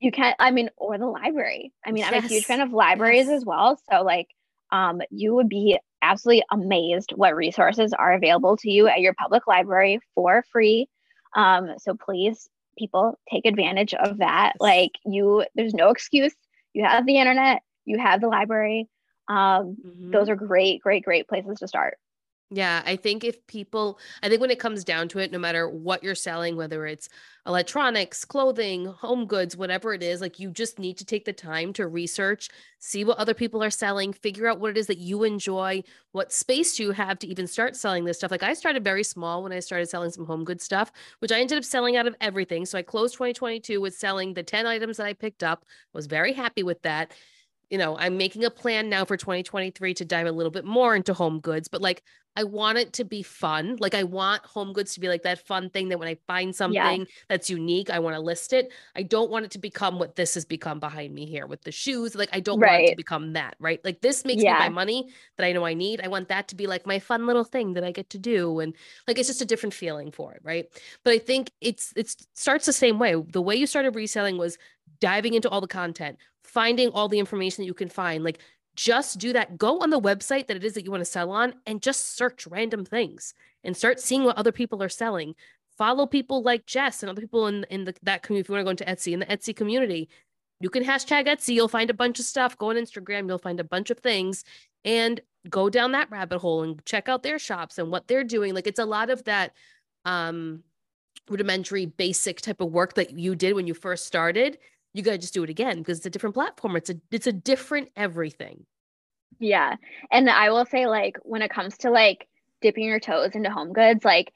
You can I mean or the library. I mean, yes. I'm a huge fan of libraries yes. as well. So like um you would be absolutely amazed what resources are available to you at your public library for free. Um, so please people take advantage of that. Like you there's no excuse. You have the internet you have the library. Um, mm-hmm. those are great great great places to start yeah, I think if people, I think when it comes down to it, no matter what you're selling, whether it's electronics, clothing, home goods, whatever it is, like you just need to take the time to research, see what other people are selling, figure out what it is that you enjoy, what space you have to even start selling this stuff. Like I started very small when I started selling some home good stuff, which I ended up selling out of everything. So I closed 2022 with selling the 10 items that I picked up. was very happy with that you know, I'm making a plan now for 2023 to dive a little bit more into home goods, but like I want it to be fun. Like I want home goods to be like that fun thing that when I find something yeah. that's unique, I want to list it. I don't want it to become what this has become behind me here with the shoes. Like I don't right. want it to become that, right? Like this makes yeah. me my money that I know I need. I want that to be like my fun little thing that I get to do. And like it's just a different feeling for it, right? But I think it's it starts the same way. The way you started reselling was diving into all the content, finding all the information that you can find, like just do that. Go on the website that it is that you want to sell on and just search random things and start seeing what other people are selling. Follow people like Jess and other people in, in the, that community. If you want to go into Etsy, in the Etsy community, you can hashtag Etsy. You'll find a bunch of stuff. Go on Instagram, you'll find a bunch of things and go down that rabbit hole and check out their shops and what they're doing. Like it's a lot of that um, rudimentary, basic type of work that you did when you first started you got to just do it again because it's a different platform. It's a it's a different everything. Yeah. And I will say like when it comes to like dipping your toes into home goods, like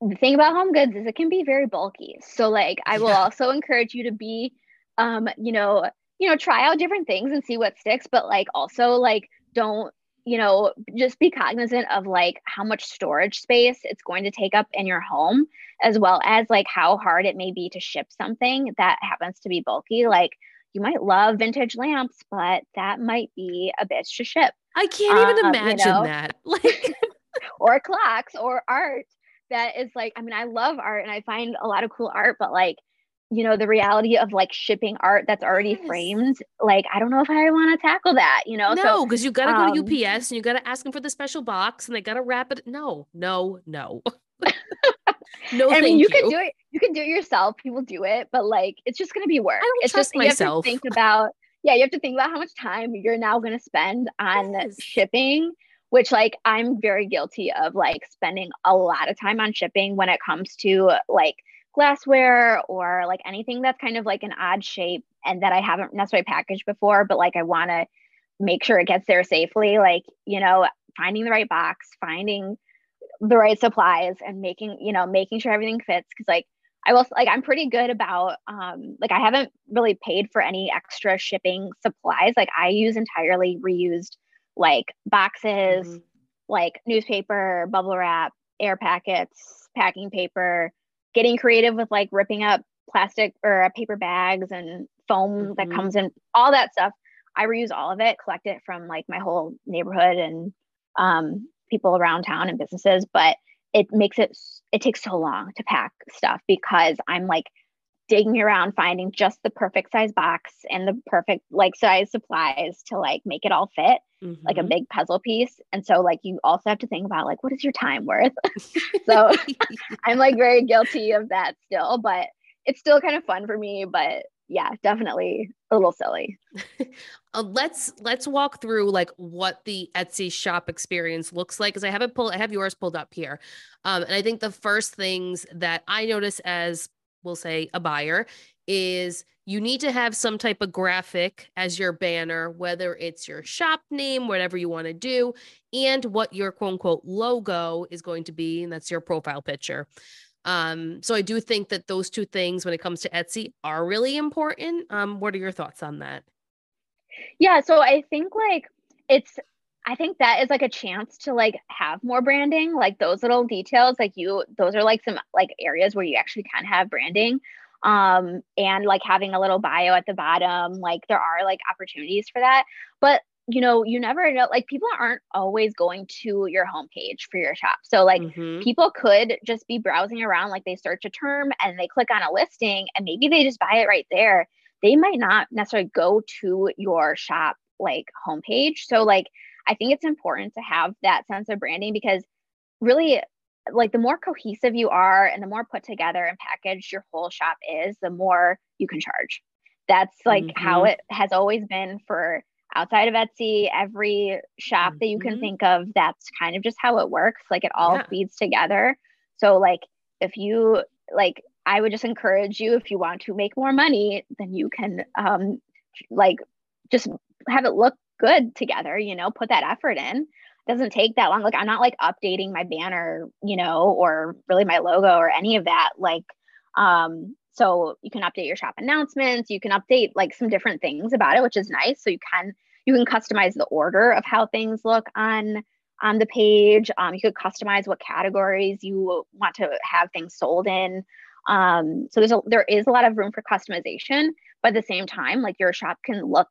the thing about home goods is it can be very bulky. So like I will yeah. also encourage you to be um, you know, you know, try out different things and see what sticks, but like also like don't you know, just be cognizant of like how much storage space it's going to take up in your home, as well as like how hard it may be to ship something that happens to be bulky. Like you might love vintage lamps, but that might be a bitch to ship. I can't even um, imagine you know? that. Like or clocks or art that is like, I mean, I love art and I find a lot of cool art, but like you know the reality of like shipping art that's already yes. framed like i don't know if i want to tackle that you know no because so, you gotta um, go to ups and you gotta ask them for the special box and they gotta wrap it no no no no i mean you, you can do it you can do it yourself people do it but like it's just gonna be work it's just myself. you have to think about yeah you have to think about how much time you're now gonna spend on yes. shipping which like i'm very guilty of like spending a lot of time on shipping when it comes to like glassware or like anything that's kind of like an odd shape and that I haven't necessarily packaged before, but like I want to make sure it gets there safely. Like, you know, finding the right box, finding the right supplies and making, you know, making sure everything fits. Cause like I will like I'm pretty good about um like I haven't really paid for any extra shipping supplies. Like I use entirely reused like boxes, mm-hmm. like newspaper, bubble wrap, air packets, packing paper, getting creative with like ripping up plastic or uh, paper bags and foam mm-hmm. that comes in all that stuff i reuse all of it collect it from like my whole neighborhood and um, people around town and businesses but it makes it it takes so long to pack stuff because i'm like digging around finding just the perfect size box and the perfect like size supplies to like make it all fit mm-hmm. like a mm-hmm. big puzzle piece and so like you also have to think about like what is your time worth so i'm like very guilty of that still but it's still kind of fun for me but yeah definitely a little silly uh, let's let's walk through like what the etsy shop experience looks like because i have it pulled i have yours pulled up here um, and i think the first things that i notice as we'll say a buyer is you need to have some type of graphic as your banner, whether it's your shop name, whatever you want to do, and what your quote unquote logo is going to be. And that's your profile picture. Um, so I do think that those two things when it comes to Etsy are really important. Um, what are your thoughts on that? Yeah, so I think like it's I think that is like a chance to like have more branding, like those little details, like you, those are like some like areas where you actually can have branding. Um, and like having a little bio at the bottom, like there are like opportunities for that. But you know, you never know, like people aren't always going to your homepage for your shop. So like mm-hmm. people could just be browsing around, like they search a term and they click on a listing and maybe they just buy it right there. They might not necessarily go to your shop like homepage. So like I think it's important to have that sense of branding because really like the more cohesive you are and the more put together and packaged your whole shop is, the more you can charge. That's like mm-hmm. how it has always been for outside of Etsy, every shop mm-hmm. that you can mm-hmm. think of, that's kind of just how it works. Like it all yeah. feeds together. So like if you like I would just encourage you if you want to make more money, then you can um like just have it look good together, you know, put that effort in. It doesn't take that long. Like I'm not like updating my banner, you know, or really my logo or any of that. Like, um, so you can update your shop announcements, you can update like some different things about it, which is nice. So you can you can customize the order of how things look on on the page. Um, you could customize what categories you want to have things sold in. Um, so there's a there is a lot of room for customization, but at the same time, like your shop can look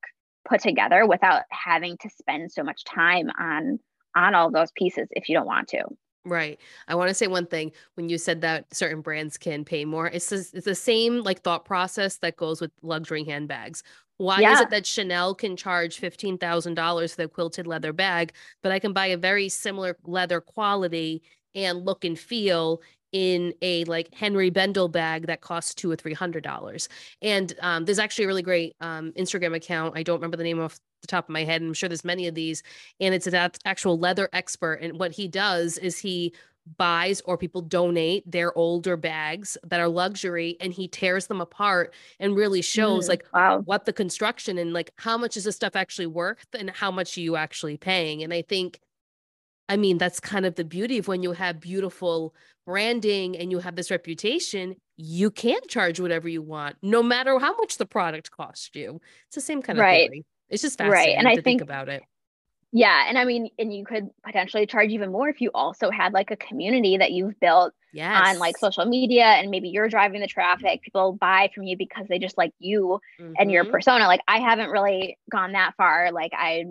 put together without having to spend so much time on on all those pieces if you don't want to. Right. I want to say one thing when you said that certain brands can pay more. It's the, it's the same like thought process that goes with luxury handbags. Why yeah. is it that Chanel can charge $15,000 for the quilted leather bag, but I can buy a very similar leather quality and look and feel in a like Henri Bendel bag that costs two or three hundred dollars. And um, there's actually a really great um, Instagram account. I don't remember the name off the top of my head. And I'm sure there's many of these, and it's an actual leather expert. And what he does is he buys or people donate their older bags that are luxury and he tears them apart and really shows mm, like wow. what the construction and like how much is this stuff actually worth and how much are you actually paying and i think I mean, that's kind of the beauty of when you have beautiful branding and you have this reputation, you can charge whatever you want, no matter how much the product costs you. It's the same kind of right. Theory. It's just fascinating right. and I think, think about it. Yeah. And I mean, and you could potentially charge even more if you also had like a community that you've built yes. on like social media and maybe you're driving the traffic. People buy from you because they just like you mm-hmm. and your mm-hmm. persona. Like I haven't really gone that far. Like I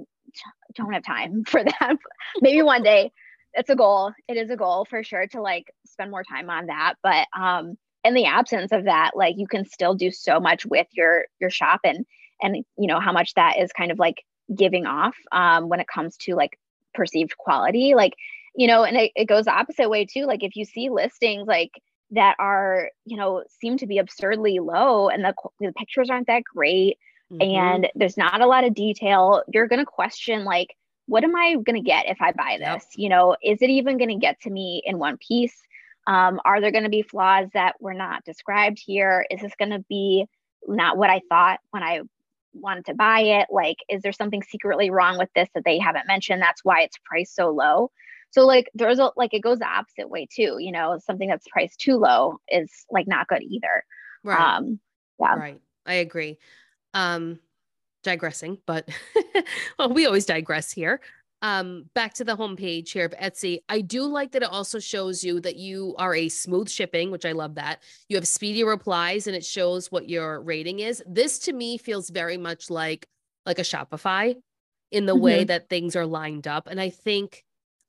don't have time for that. maybe one day. It's a goal. It is a goal for sure to like spend more time on that. But um in the absence of that, like you can still do so much with your your shop and and you know how much that is kind of like giving off um, when it comes to like perceived quality like you know and it, it goes the opposite way too like if you see listings like that are you know seem to be absurdly low and the, the pictures aren't that great mm-hmm. and there's not a lot of detail. You're going to question like what am i going to get if i buy this? Yep. you know is it even going to get to me in one piece? Um, are there going to be flaws that were not described here? Is this going to be not what i thought when i wanted to buy it? Like is there something secretly wrong with this that they haven't mentioned? That's why it's priced so low. So like there's a like it goes the opposite way too you know something that's priced too low is like not good either. Right. Um yeah. Right. I agree um digressing but well we always digress here um back to the homepage here of Etsy. I do like that it also shows you that you are a smooth shipping, which I love that. You have speedy replies and it shows what your rating is. This to me feels very much like like a Shopify in the mm-hmm. way that things are lined up and I think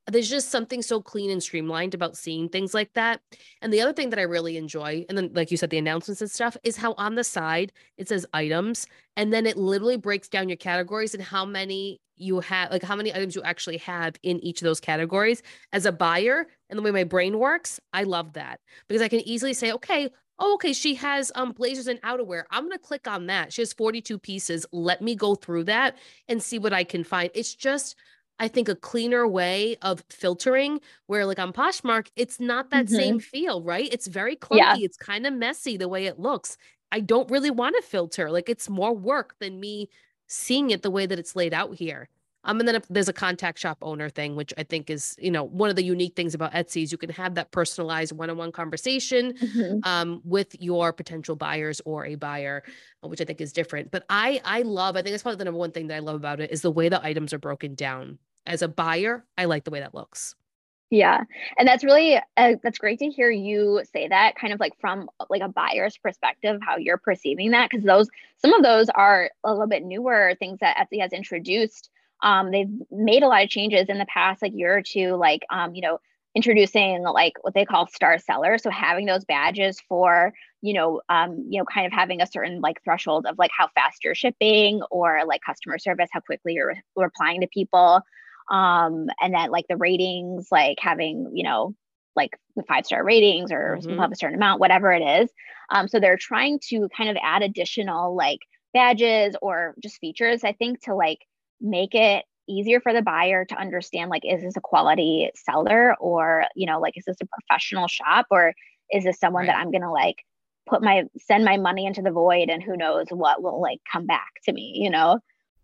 there's just something so clean and streamlined about seeing things like that. And the other thing that I really enjoy, and then like you said, the announcements and stuff, is how on the side it says items, and then it literally breaks down your categories and how many you have like how many items you actually have in each of those categories. As a buyer and the way my brain works i love that because i can easily say okay oh okay she has um blazers and outerwear. I'm to click on that. She has 42 pieces. Let me go through that and see what i can find. It's just i think a cleaner way of filtering where like on poshmark it's not that mm-hmm. same feel right it's very clunky yeah. it's kind of messy the way it looks i don't really want to filter like it's more work than me seeing it the way that it's laid out here. Um, and then there's a contact shop owner thing, which I think is, you know, one of the unique things about Etsy is you can have that personalized one-on-one conversation mm-hmm. um, with your potential buyers or a buyer, which I think is different. But I, I love, I think that's probably the number one thing that I love about it is the way the items are broken down. As a buyer, I like the way that looks. Yeah. And that's really uh, that's great to hear you say that kind of like from like a buyer's perspective how you're perceiving that because those some of those are a little bit newer things that Etsy has introduced. Um they've made a lot of changes in the past like year or two like um you know introducing like what they call star sellers so having those badges for you know um you know kind of having a certain like threshold of like how fast you're shipping or like customer service how quickly you're re- replying to people um and then like the ratings like having you know like the five star ratings or mm-hmm. have a certain amount whatever it is um so they're trying to kind of add additional like badges or just features i think to like make it easier for the buyer to understand like is this a quality seller or you know like is this a professional shop or is this someone right. that i'm gonna like put my send my money into the void and who knows what will like come back to me you know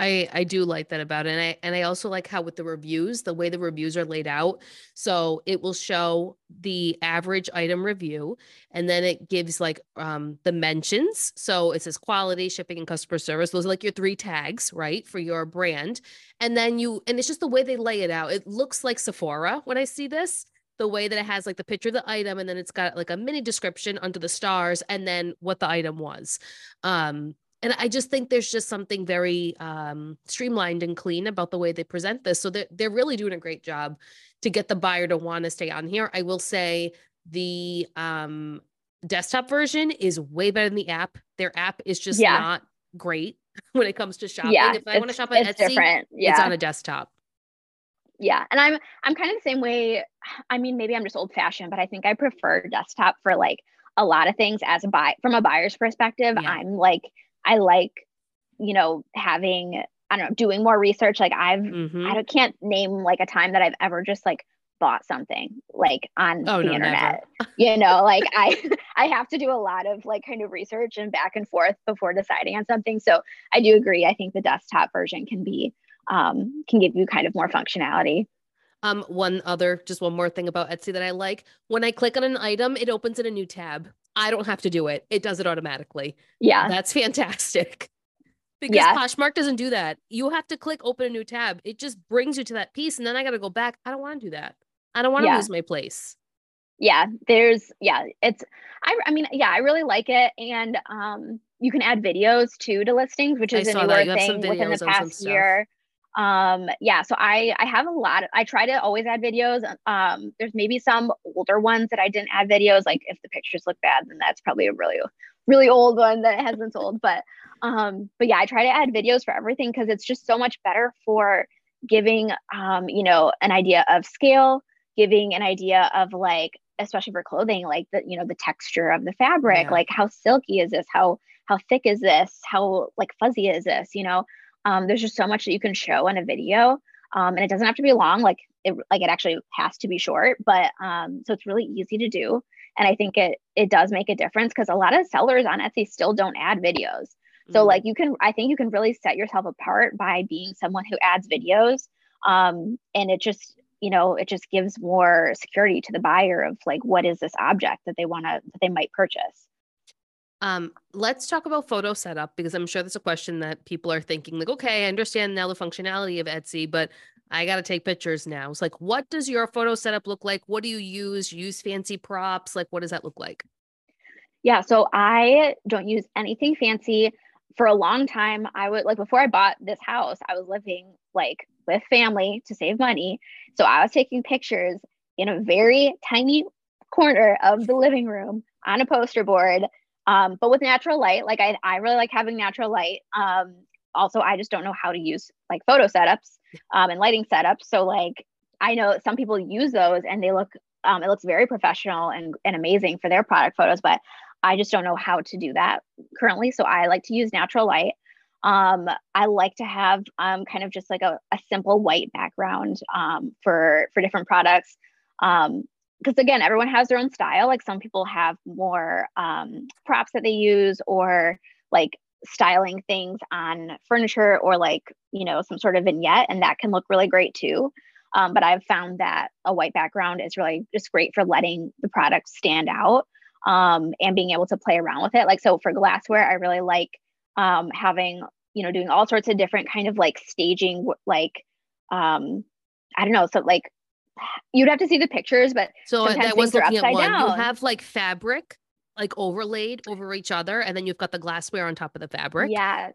I I do like that about it. And I and I also like how with the reviews, the way the reviews are laid out. So it will show the average item review and then it gives like um the mentions. So it says quality, shipping and customer service. Those are like your three tags, right? For your brand. And then you and it's just the way they lay it out. It looks like Sephora when I see this the way that it has like the picture of the item and then it's got like a mini description under the stars and then what the item was. Um and I just think there's just something very um, streamlined and clean about the way they present this. So they're, they're really doing a great job to get the buyer to want to stay on here. I will say the um, desktop version is way better than the app. Their app is just yeah. not great when it comes to shopping. Yeah, if I want to shop on Etsy, different. Yeah. it's on a desktop. Yeah, and I'm I'm kind of the same way. I mean, maybe I'm just old fashioned, but I think I prefer desktop for like a lot of things as a buy from a buyer's perspective. Yeah. I'm like I like you know having I don't know doing more research. Like I've mm-hmm. I can't name like a time that I've ever just like bought something like on oh, the no, internet. you know, like I I have to do a lot of like kind of research and back and forth before deciding on something. So I do agree. I think the desktop version can be um, can give you kind of more functionality. Um, one other, just one more thing about Etsy that I like. When I click on an item, it opens in a new tab. I don't have to do it. It does it automatically. Yeah. That's fantastic. Because yeah. Poshmark doesn't do that. You have to click open a new tab. It just brings you to that piece. And then I got to go back. I don't want to do that. I don't want to yeah. lose my place. Yeah. There's, yeah, it's, I, I mean, yeah, I really like it. And um, you can add videos too to listings, which is I a newer thing within the past year um yeah so i i have a lot of, i try to always add videos um there's maybe some older ones that i didn't add videos like if the pictures look bad then that's probably a really really old one that hasn't sold but um but yeah i try to add videos for everything because it's just so much better for giving um you know an idea of scale giving an idea of like especially for clothing like the you know the texture of the fabric yeah. like how silky is this? How how thick is this? How like fuzzy is this you know um, there's just so much that you can show in a video, um, and it doesn't have to be long. Like it, like it actually has to be short, but um, so it's really easy to do. And I think it it does make a difference because a lot of sellers on Etsy still don't add videos. So mm-hmm. like you can, I think you can really set yourself apart by being someone who adds videos. Um, and it just, you know, it just gives more security to the buyer of like what is this object that they want to that they might purchase. Um, let's talk about photo setup because I'm sure that's a question that people are thinking like, okay, I understand now the functionality of Etsy, but I got to take pictures now. It's like, what does your photo setup look like? What do you use? use fancy props? Like, what does that look like? Yeah, so I don't use anything fancy. For a long time, I would like before I bought this house, I was living like with family to save money. So I was taking pictures in a very tiny corner of the living room on a poster board um, but with natural light, like I, I really like having natural light. Um, also, I just don't know how to use like photo setups um, and lighting setups. So like I know some people use those and they look, um, it looks very professional and, and amazing for their product photos, but I just don't know how to do that currently. So I like to use natural light. Um, I like to have um, kind of just like a, a simple white background um, for for different products. Um, because again, everyone has their own style. Like some people have more um, props that they use or like styling things on furniture or like, you know, some sort of vignette, and that can look really great too. Um, but I've found that a white background is really just great for letting the product stand out um, and being able to play around with it. Like, so for glassware, I really like um, having, you know, doing all sorts of different kind of like staging, like, um, I don't know, so like you'd have to see the pictures, but so that was looking at one. Down. You have like fabric like overlaid over each other, and then you've got the glassware on top of the fabric. Yeah.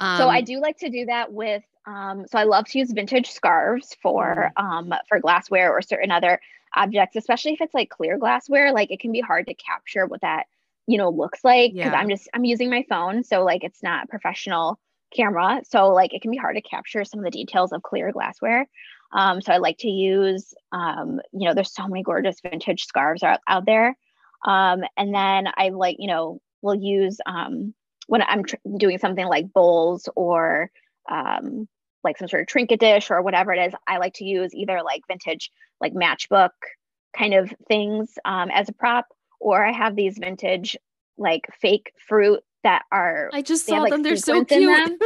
Um, so I um, do like to do that with. Um, so I love to use vintage scarves for mm-hmm. um for glassware or certain other objects, especially if it's like clear glassware. Like it can be hard to capture what that you know looks like because yeah. I'm just I'm using my phone, so like it's not professional camera, so like it can be hard to capture some of the details of clear glassware. Um, so I like to use, um, you know, there's so many gorgeous vintage scarves out, out there. Um, and then I like, you know, will use um, when I'm tr- doing something like bowls or um, like some sort of trinket dish or whatever it is, I like to use either like vintage, like matchbook kind of things um, as a prop, or I have these vintage like fake fruit that are I just saw have, like, them. They're so cute.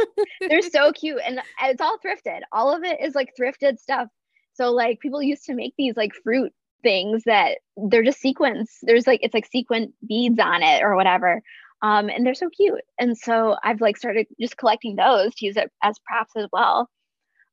They're so cute. And it's all thrifted. All of it is like thrifted stuff. So like people used to make these like fruit things that they're just sequins. There's like it's like sequin beads on it or whatever. Um, and they're so cute. And so I've like started just collecting those to use it as props as well.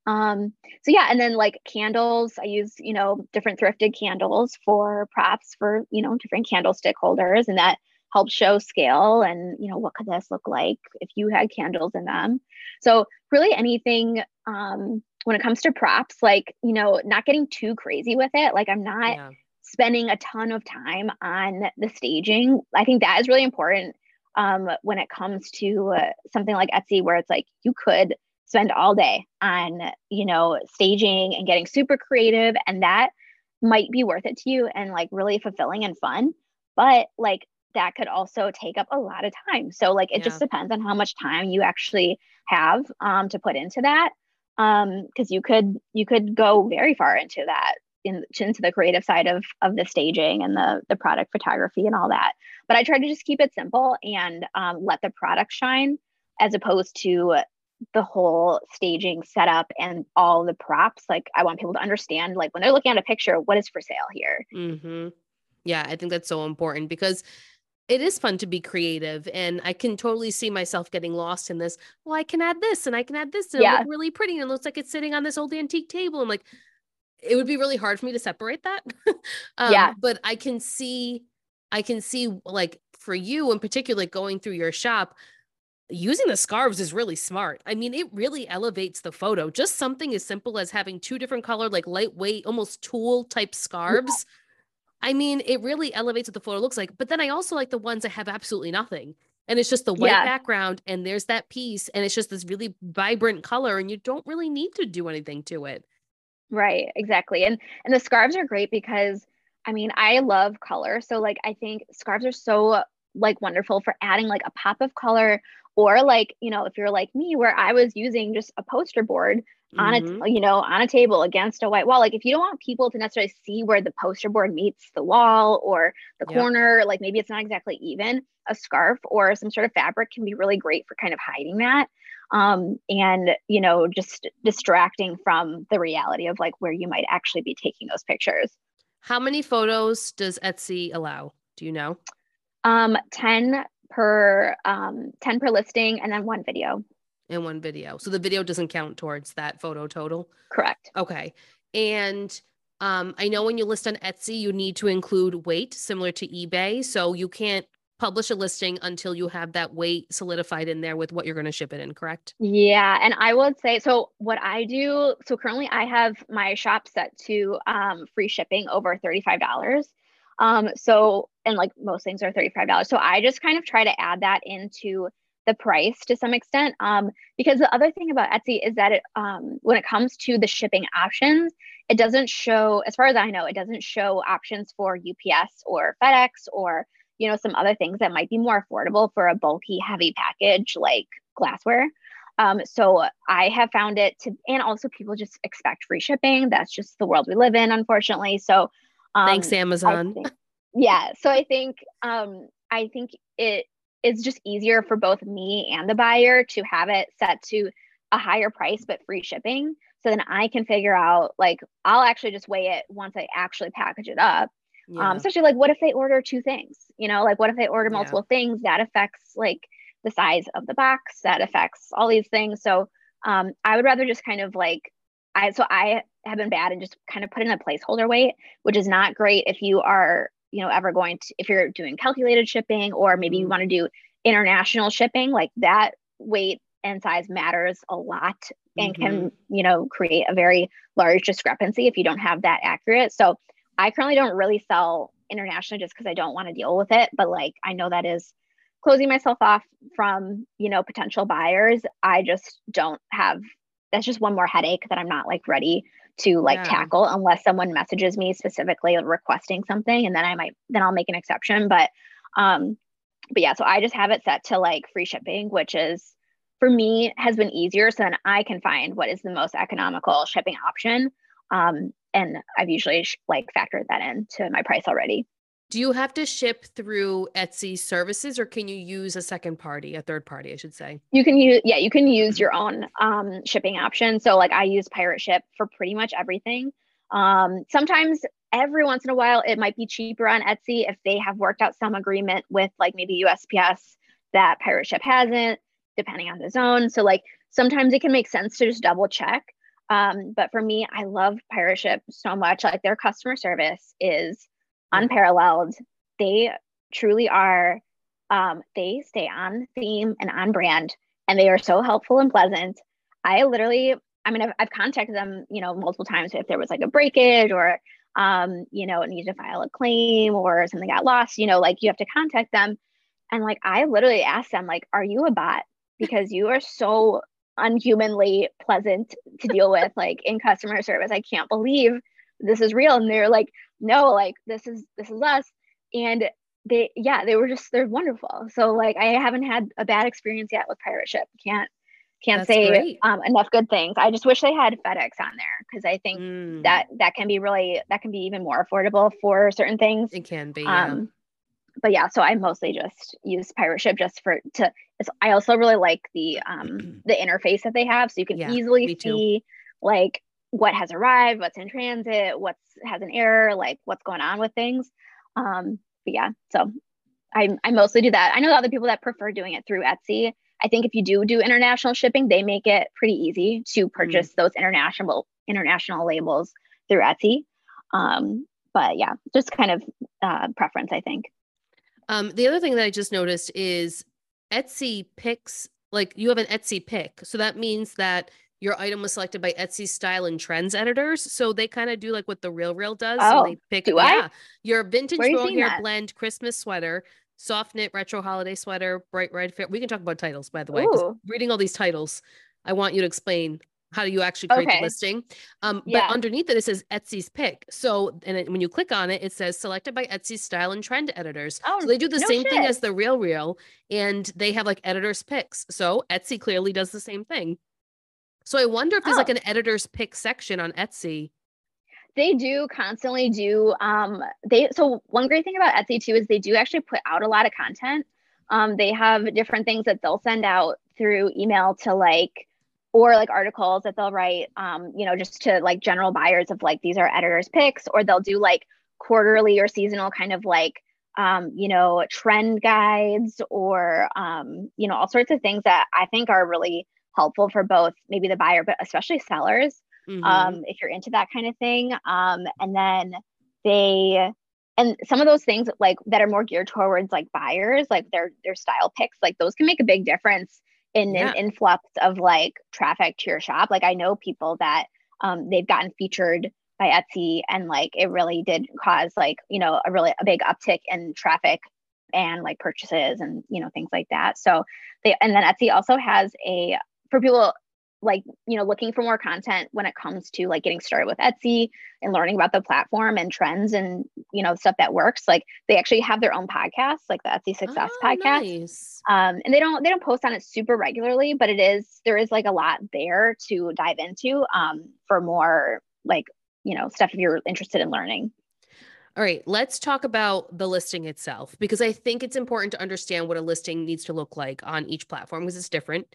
Um, so yeah, and then like candles, I use, you know, different thrifted candles for props for, you know, different candlestick holders. And that help show scale and you know what could this look like if you had candles in them so really anything um, when it comes to props like you know not getting too crazy with it like i'm not yeah. spending a ton of time on the staging i think that is really important um, when it comes to uh, something like etsy where it's like you could spend all day on, you know, staging and getting super creative. And that might be worth it to you and like really fulfilling and fun. But like that could also take up a lot of time. So like it yeah. just depends on how much time you actually have um, to put into that. Um, because you could you could go very far into that in, into the creative side of of the staging and the the product photography and all that. But I try to just keep it simple and um, let the product shine as opposed to the whole staging setup and all the props. Like I want people to understand, like when they're looking at a picture, what is for sale here. Mm-hmm. Yeah, I think that's so important because it is fun to be creative and I can totally see myself getting lost in this. Well, I can add this and I can add this and yeah. really pretty and it looks like it's sitting on this old antique table. I'm like, it would be really hard for me to separate that. um, yeah. But I can see, I can see like for you in particular, going through your shop, using the scarves is really smart. I mean, it really elevates the photo. Just something as simple as having two different color, like lightweight, almost tulle type scarves. I mean, it really elevates what the photo looks like. But then I also like the ones that have absolutely nothing. And it's just the white yeah. background and there's that piece and it's just this really vibrant color and you don't really need to do anything to it. Right, exactly. And and the scarves are great because I mean, I love color. So like I think scarves are so like wonderful for adding like a pop of color or like, you know, if you're like me where I was using just a poster board on mm-hmm. a you know on a table against a white wall like if you don't want people to necessarily see where the poster board meets the wall or the yep. corner like maybe it's not exactly even a scarf or some sort of fabric can be really great for kind of hiding that um, and you know just distracting from the reality of like where you might actually be taking those pictures how many photos does etsy allow do you know um 10 per um 10 per listing and then one video in one video. So the video doesn't count towards that photo total. Correct. Okay. And um, I know when you list on Etsy, you need to include weight similar to eBay. So you can't publish a listing until you have that weight solidified in there with what you're going to ship it in, correct? Yeah. And I would say so what I do, so currently I have my shop set to um, free shipping over $35. Um, so, and like most things are $35. So I just kind of try to add that into the price to some extent. Um, because the other thing about Etsy is that it, um, when it comes to the shipping options, it doesn't show, as far as I know, it doesn't show options for UPS or FedEx or you know some other things that might be more affordable for a bulky, heavy package like glassware. Um, so I have found it to, and also people just expect free shipping. That's just the world we live in, unfortunately. So um, thanks, Amazon. Think, yeah. So I think um, I think it's just easier for both me and the buyer to have it set to a higher price but free shipping so then i can figure out like i'll actually just weigh it once i actually package it up um, yeah. um especially like what if they order two things you know like what if they order multiple yeah. things that affects like the size of the box that affects all these things so um i would rather just kind of like i so i have been bad and just kind of put in a placeholder weight which is not great if you are you know ever going to if you're doing calculated shipping or maybe you mm-hmm. want to do international shipping like that weight and size matters a lot and mm-hmm. can you know create a very large discrepancy if you don't have that accurate so i currently don't really sell internationally just because i don't want to deal with it but like i know that is closing myself off from you know potential buyers i just don't have that's just one more headache that i'm not like ready to like yeah. tackle unless someone messages me specifically requesting something and then I might then I'll make an exception but um but yeah so I just have it set to like free shipping which is for me has been easier so then I can find what is the most economical shipping option um and I've usually sh- like factored that into my price already do you have to ship through Etsy services or can you use a second party, a third party, I should say? You can use, yeah, you can use your own um, shipping option. So, like, I use Pirate Ship for pretty much everything. Um, sometimes, every once in a while, it might be cheaper on Etsy if they have worked out some agreement with, like, maybe USPS that Pirate Ship hasn't, depending on the zone. So, like, sometimes it can make sense to just double check. Um, but for me, I love Pirate Ship so much. Like, their customer service is unparalleled. They truly are, um, they stay on theme and on brand, and they are so helpful and pleasant. I literally, I mean, I've, I've contacted them, you know, multiple times if there was like a breakage or, um, you know, need to file a claim or something got lost, you know, like you have to contact them. And like, I literally asked them, like, are you a bot? Because you are so unhumanly pleasant to deal with like in customer service. I can't believe this is real. And they're like, no, like this is this is us. And they yeah, they were just they're wonderful. So like I haven't had a bad experience yet with pirate ship. Can't can't That's say um, enough good things. I just wish they had FedEx on there because I think mm. that that can be really that can be even more affordable for certain things. It can be. Yeah. Um, but yeah, so I mostly just use Pirate Ship just for to. I also really like the um the interface that they have, so you can yeah, easily see like what has arrived, what's in transit, what's has an error, like what's going on with things. Um, but yeah, so I I mostly do that. I know other people that prefer doing it through Etsy. I think if you do do international shipping, they make it pretty easy to mm. purchase mm. those international international labels through Etsy. Um, but yeah, just kind of uh, preference, I think. Um, the other thing that I just noticed is Etsy picks, like you have an Etsy pick. So that means that your item was selected by Etsy style and trends editors. So they kind of do like what the Real Real does. Oh, so they pick do yeah, I? your vintage mohair that? blend Christmas sweater, soft knit retro holiday sweater, bright red fair. We can talk about titles, by the way. Reading all these titles, I want you to explain how do you actually create okay. the listing um yeah. but underneath it it says etsy's pick so and it, when you click on it it says selected by etsy's style and trend editors oh, so they do the no same shit. thing as the real real and they have like editors picks so etsy clearly does the same thing so i wonder if there's oh. like an editors pick section on etsy they do constantly do um they so one great thing about etsy too is they do actually put out a lot of content um they have different things that they'll send out through email to like or like articles that they'll write um, you know just to like general buyers of like these are editors picks or they'll do like quarterly or seasonal kind of like um, you know trend guides or um, you know all sorts of things that i think are really helpful for both maybe the buyer but especially sellers mm-hmm. um, if you're into that kind of thing um, and then they and some of those things like that are more geared towards like buyers like their their style picks like those can make a big difference in yeah. an influx of like traffic to your shop. Like I know people that um, they've gotten featured by Etsy and like it really did cause like, you know, a really a big uptick in traffic and like purchases and you know things like that. So they and then Etsy also has a for people like you know looking for more content when it comes to like getting started with etsy and learning about the platform and trends and you know stuff that works like they actually have their own podcast like the etsy success oh, podcast. nice. um, and they don't they don't post on it super regularly but it is there is like a lot there to dive into um, for more like you know stuff if you're interested in learning. All right, let's talk about the listing itself because I think it's important to understand what a listing needs to look like on each platform because it's different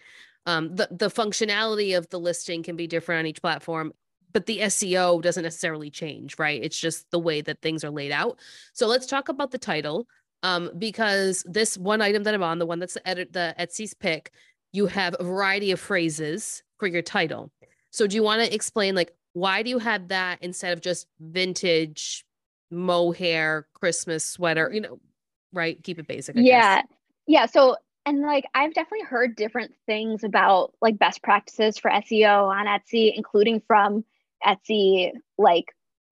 um, the the functionality of the listing can be different on each platform but the SEO doesn't necessarily change, right? It's just the way that things are laid out. So let's talk about the title, um, because this one item that I'm on, the one that's the edit the Etsy's pick, you have a variety of phrases for your title. So do you want to explain like why do you have that instead of just vintage mohair Christmas sweater? You know, right? Keep it basic. I yeah, guess. yeah. So and like I've definitely heard different things about like best practices for SEO on Etsy, including from Etsy like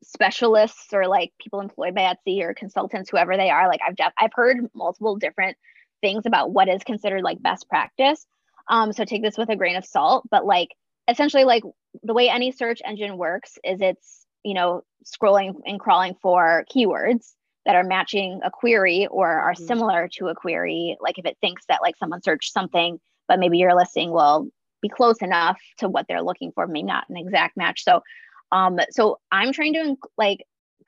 specialists or like people employed by Etsy or consultants, whoever they are. Like I've def- I've heard multiple different things about what is considered like best practice. Um, so take this with a grain of salt, but like essentially like the way any search engine works is it's you know scrolling and crawling for keywords that are matching a query or are mm-hmm. similar to a query like if it thinks that like someone searched something but maybe your listing will be close enough to what they're looking for maybe not an exact match so um so i'm trying to like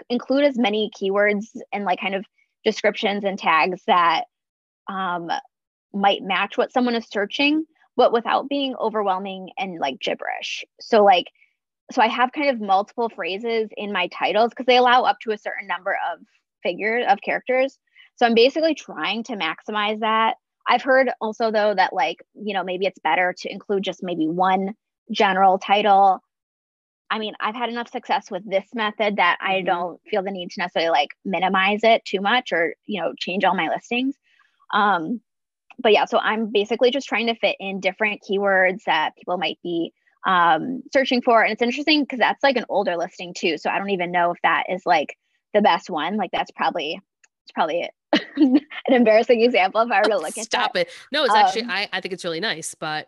include as many keywords and like kind of descriptions and tags that um might match what someone is searching but without being overwhelming and like gibberish so like so i have kind of multiple phrases in my titles because they allow up to a certain number of figure of characters. So I'm basically trying to maximize that. I've heard also though that like, you know, maybe it's better to include just maybe one general title. I mean, I've had enough success with this method that I mm-hmm. don't feel the need to necessarily like minimize it too much or, you know, change all my listings. Um, but yeah, so I'm basically just trying to fit in different keywords that people might be um, searching for. And it's interesting because that's like an older listing too. So I don't even know if that is like the best one. Like that's probably it's probably an embarrassing example if I were to look at Stop it. No, it's um, actually I, I think it's really nice, but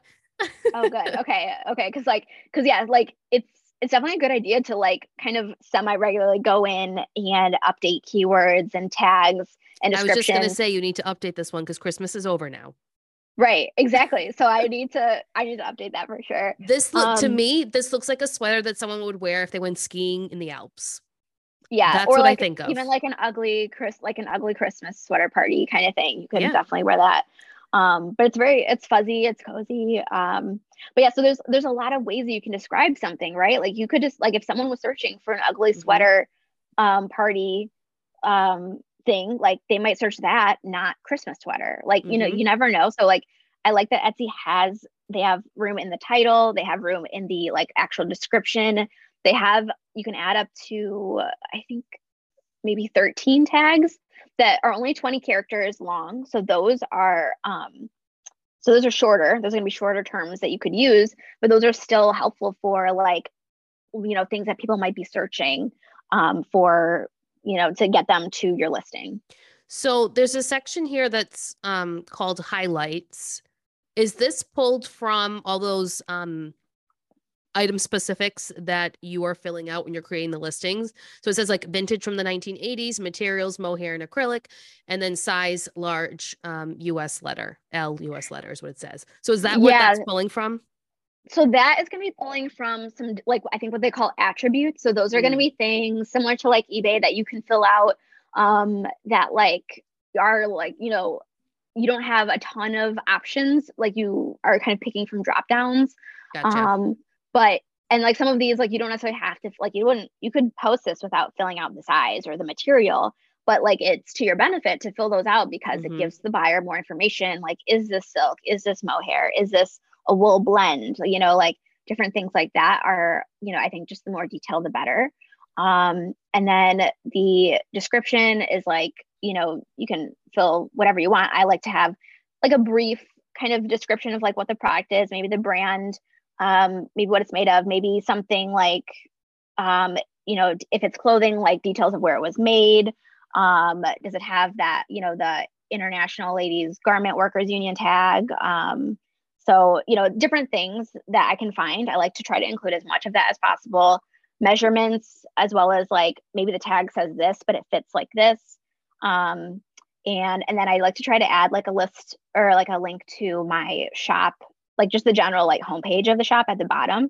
oh, good. Okay. Okay. Cause like, cause yeah, like it's, it's definitely a good idea to like kind of semi regularly go in and update keywords and tags and descriptions. I was just going to say you need to update this one because Christmas is over now. Right, exactly. So I need to I need to update that for sure. This look um, to me, this looks like a sweater that someone would wear if they went skiing in the Alps. Yeah, that's or what like, I think of. Even like an ugly Chris, like an ugly Christmas sweater party kind of thing. You can yeah. definitely wear that. Um, but it's very it's fuzzy, it's cozy. Um, but yeah, so there's there's a lot of ways that you can describe something, right? Like you could just like if someone was searching for an ugly mm-hmm. sweater um party um thing, like they might search that, not Christmas sweater. Like, mm-hmm. you know, mm-hmm. you never know. So like I like that Etsy has they have room in the title, they have room in the like actual description. They have you can add up to I think maybe 13 tags that are only 20 characters long. So those are um so those are shorter. Those are going to be shorter terms that you could use, but those are still helpful for like you know things that people might be searching um, for you know to get them to your listing. So there's a section here that's um, called highlights. Is this pulled from all those um, item specifics that you are filling out when you're creating the listings. So it says like vintage from the 1980s, materials, mohair and acrylic, and then size large um, US letter, L US letter is what it says. So is that what yeah. that's pulling from? So that is going to be pulling from some like I think what they call attributes. So those are mm. going to be things similar to like eBay that you can fill out um that like are like, you know, you don't have a ton of options like you are kind of picking from drop downs. Gotcha. Um but and like some of these like you don't necessarily have to like you wouldn't you could post this without filling out the size or the material but like it's to your benefit to fill those out because mm-hmm. it gives the buyer more information like is this silk? Is this mohair? Is this a wool blend? You know like different things like that are you know i think just the more detail the better. Um and then the description is like you know you can fill whatever you want. I like to have like a brief kind of description of like what the product is maybe the brand um, maybe what it's made of, maybe something like, um, you know, if it's clothing, like details of where it was made. Um, does it have that, you know, the International Ladies Garment Workers Union tag? Um, so, you know, different things that I can find. I like to try to include as much of that as possible. Measurements, as well as like maybe the tag says this, but it fits like this. Um, and and then I like to try to add like a list or like a link to my shop like just the general like homepage of the shop at the bottom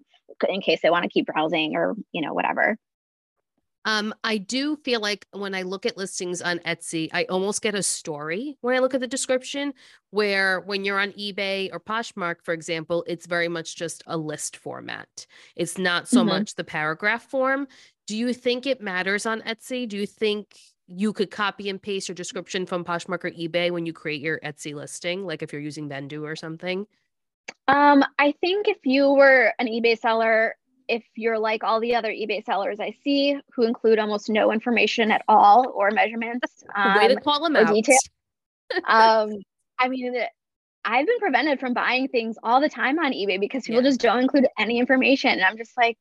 in case they want to keep browsing or you know whatever um, I do feel like when I look at listings on Etsy, I almost get a story when I look at the description. Where when you're on eBay or Poshmark, for example, it's very much just a list format. It's not so mm-hmm. much the paragraph form. Do you think it matters on Etsy? Do you think you could copy and paste your description from Poshmark or eBay when you create your Etsy listing, like if you're using Vendoo or something? Um, I think if you were an eBay seller, if you're like all the other eBay sellers I see who include almost no information at all or measurements, um, way to um, call them out. Detail, um, I mean, I've been prevented from buying things all the time on eBay because people yeah. just don't include any information, and I'm just like,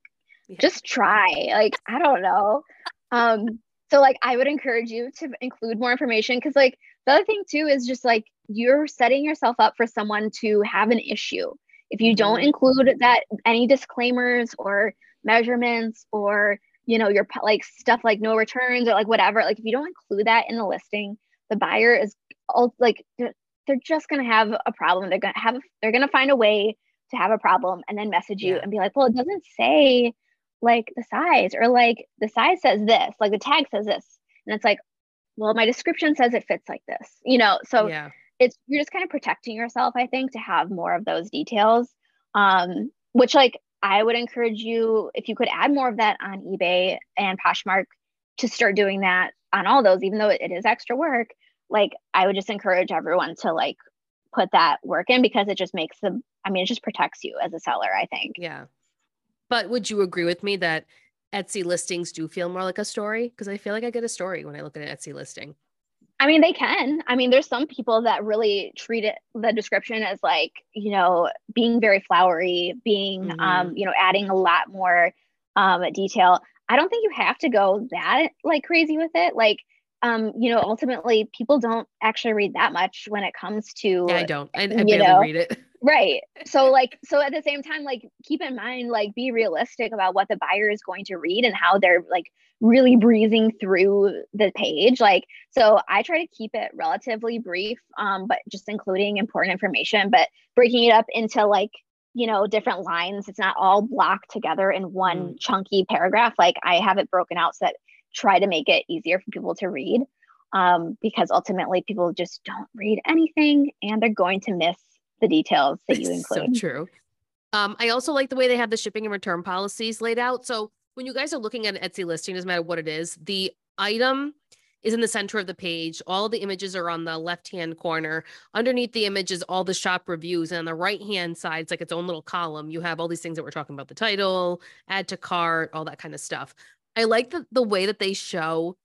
yeah. just try. Like, I don't know. Um, so like, I would encourage you to include more information because like the other thing too is just like you're setting yourself up for someone to have an issue. If you don't mm-hmm. include that any disclaimers or measurements or you know your like stuff like no returns or like whatever, like if you don't include that in the listing, the buyer is all like they're, they're just gonna have a problem. They're gonna have they're gonna find a way to have a problem and then message you yeah. and be like, well, it doesn't say like the size or like the size says this, like the tag says this, and it's like, well, my description says it fits like this, you know. So yeah it's you're just kind of protecting yourself i think to have more of those details um which like i would encourage you if you could add more of that on ebay and poshmark to start doing that on all those even though it is extra work like i would just encourage everyone to like put that work in because it just makes them i mean it just protects you as a seller i think yeah but would you agree with me that etsy listings do feel more like a story because i feel like i get a story when i look at an etsy listing I mean, they can. I mean, there's some people that really treat it the description as like, you know, being very flowery, being, mm-hmm. um, you know, adding a lot more um, detail. I don't think you have to go that like crazy with it. Like, um, you know, ultimately people don't actually read that much when it comes to yeah, I don't. I, I barely know, read it. Right. So like so at the same time, like keep in mind, like be realistic about what the buyer is going to read and how they're like really breezing through the page. Like so I try to keep it relatively brief, um, but just including important information, but breaking it up into like you know different lines it's not all blocked together in one mm. chunky paragraph like i have it broken out so that try to make it easier for people to read um, because ultimately people just don't read anything and they're going to miss the details that you include. so true. Um, I also like the way they have the shipping and return policies laid out. So when you guys are looking at an Etsy listing, doesn't matter what it is, the item is in the center of the page. All the images are on the left hand corner. Underneath the image is all the shop reviews. And on the right hand side, it's like its own little column. You have all these things that we're talking about the title, add to cart, all that kind of stuff. I like the, the way that they show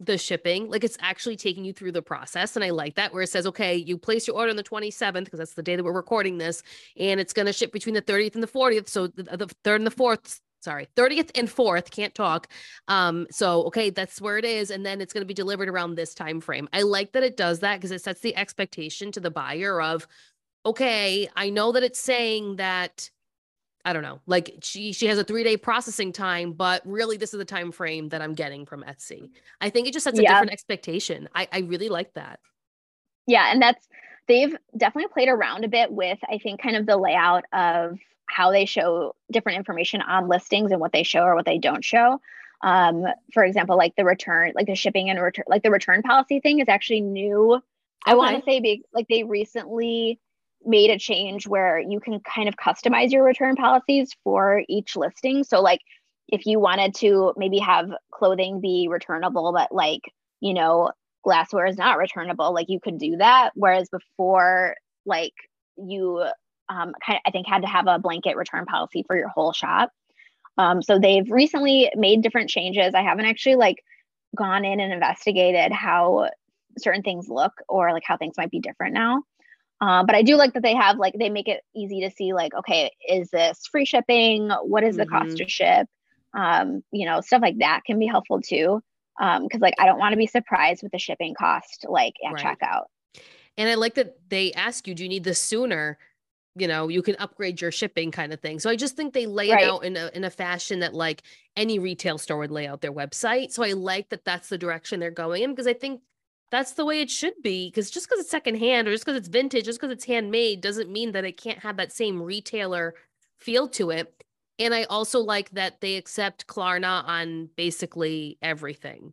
the shipping like it's actually taking you through the process and i like that where it says okay you place your order on the 27th because that's the day that we're recording this and it's going to ship between the 30th and the 40th so the, the third and the fourth sorry 30th and 4th can't talk um so okay that's where it is and then it's going to be delivered around this time frame. I like that it does that because it sets the expectation to the buyer of okay i know that it's saying that I don't know. Like she she has a three day processing time, but really this is the time frame that I'm getting from Etsy. I think it just sets a yeah. different expectation. I I really like that. Yeah, and that's they've definitely played around a bit with I think kind of the layout of how they show different information on listings and what they show or what they don't show. Um, for example, like the return, like the shipping and return, like the return policy thing is actually new. Okay. I want to say, be, like they recently made a change where you can kind of customize your return policies for each listing. So, like, if you wanted to maybe have clothing be returnable, but like, you know, glassware is not returnable, like you could do that. Whereas before, like, you um, kind of, I think, had to have a blanket return policy for your whole shop. Um, so they've recently made different changes. I haven't actually like gone in and investigated how certain things look or like how things might be different now. Uh, but I do like that they have like they make it easy to see like okay is this free shipping what is the mm-hmm. cost to ship um, you know stuff like that can be helpful too because um, like I don't want to be surprised with the shipping cost like at right. checkout. And I like that they ask you do you need this sooner you know you can upgrade your shipping kind of thing so i just think they lay right. it out in a, in a fashion that like any retail store would lay out their website so i like that that's the direction they're going in because i think that's the way it should be because just because it's secondhand or just because it's vintage just because it's handmade doesn't mean that it can't have that same retailer feel to it. And i also like that they accept klarna on basically everything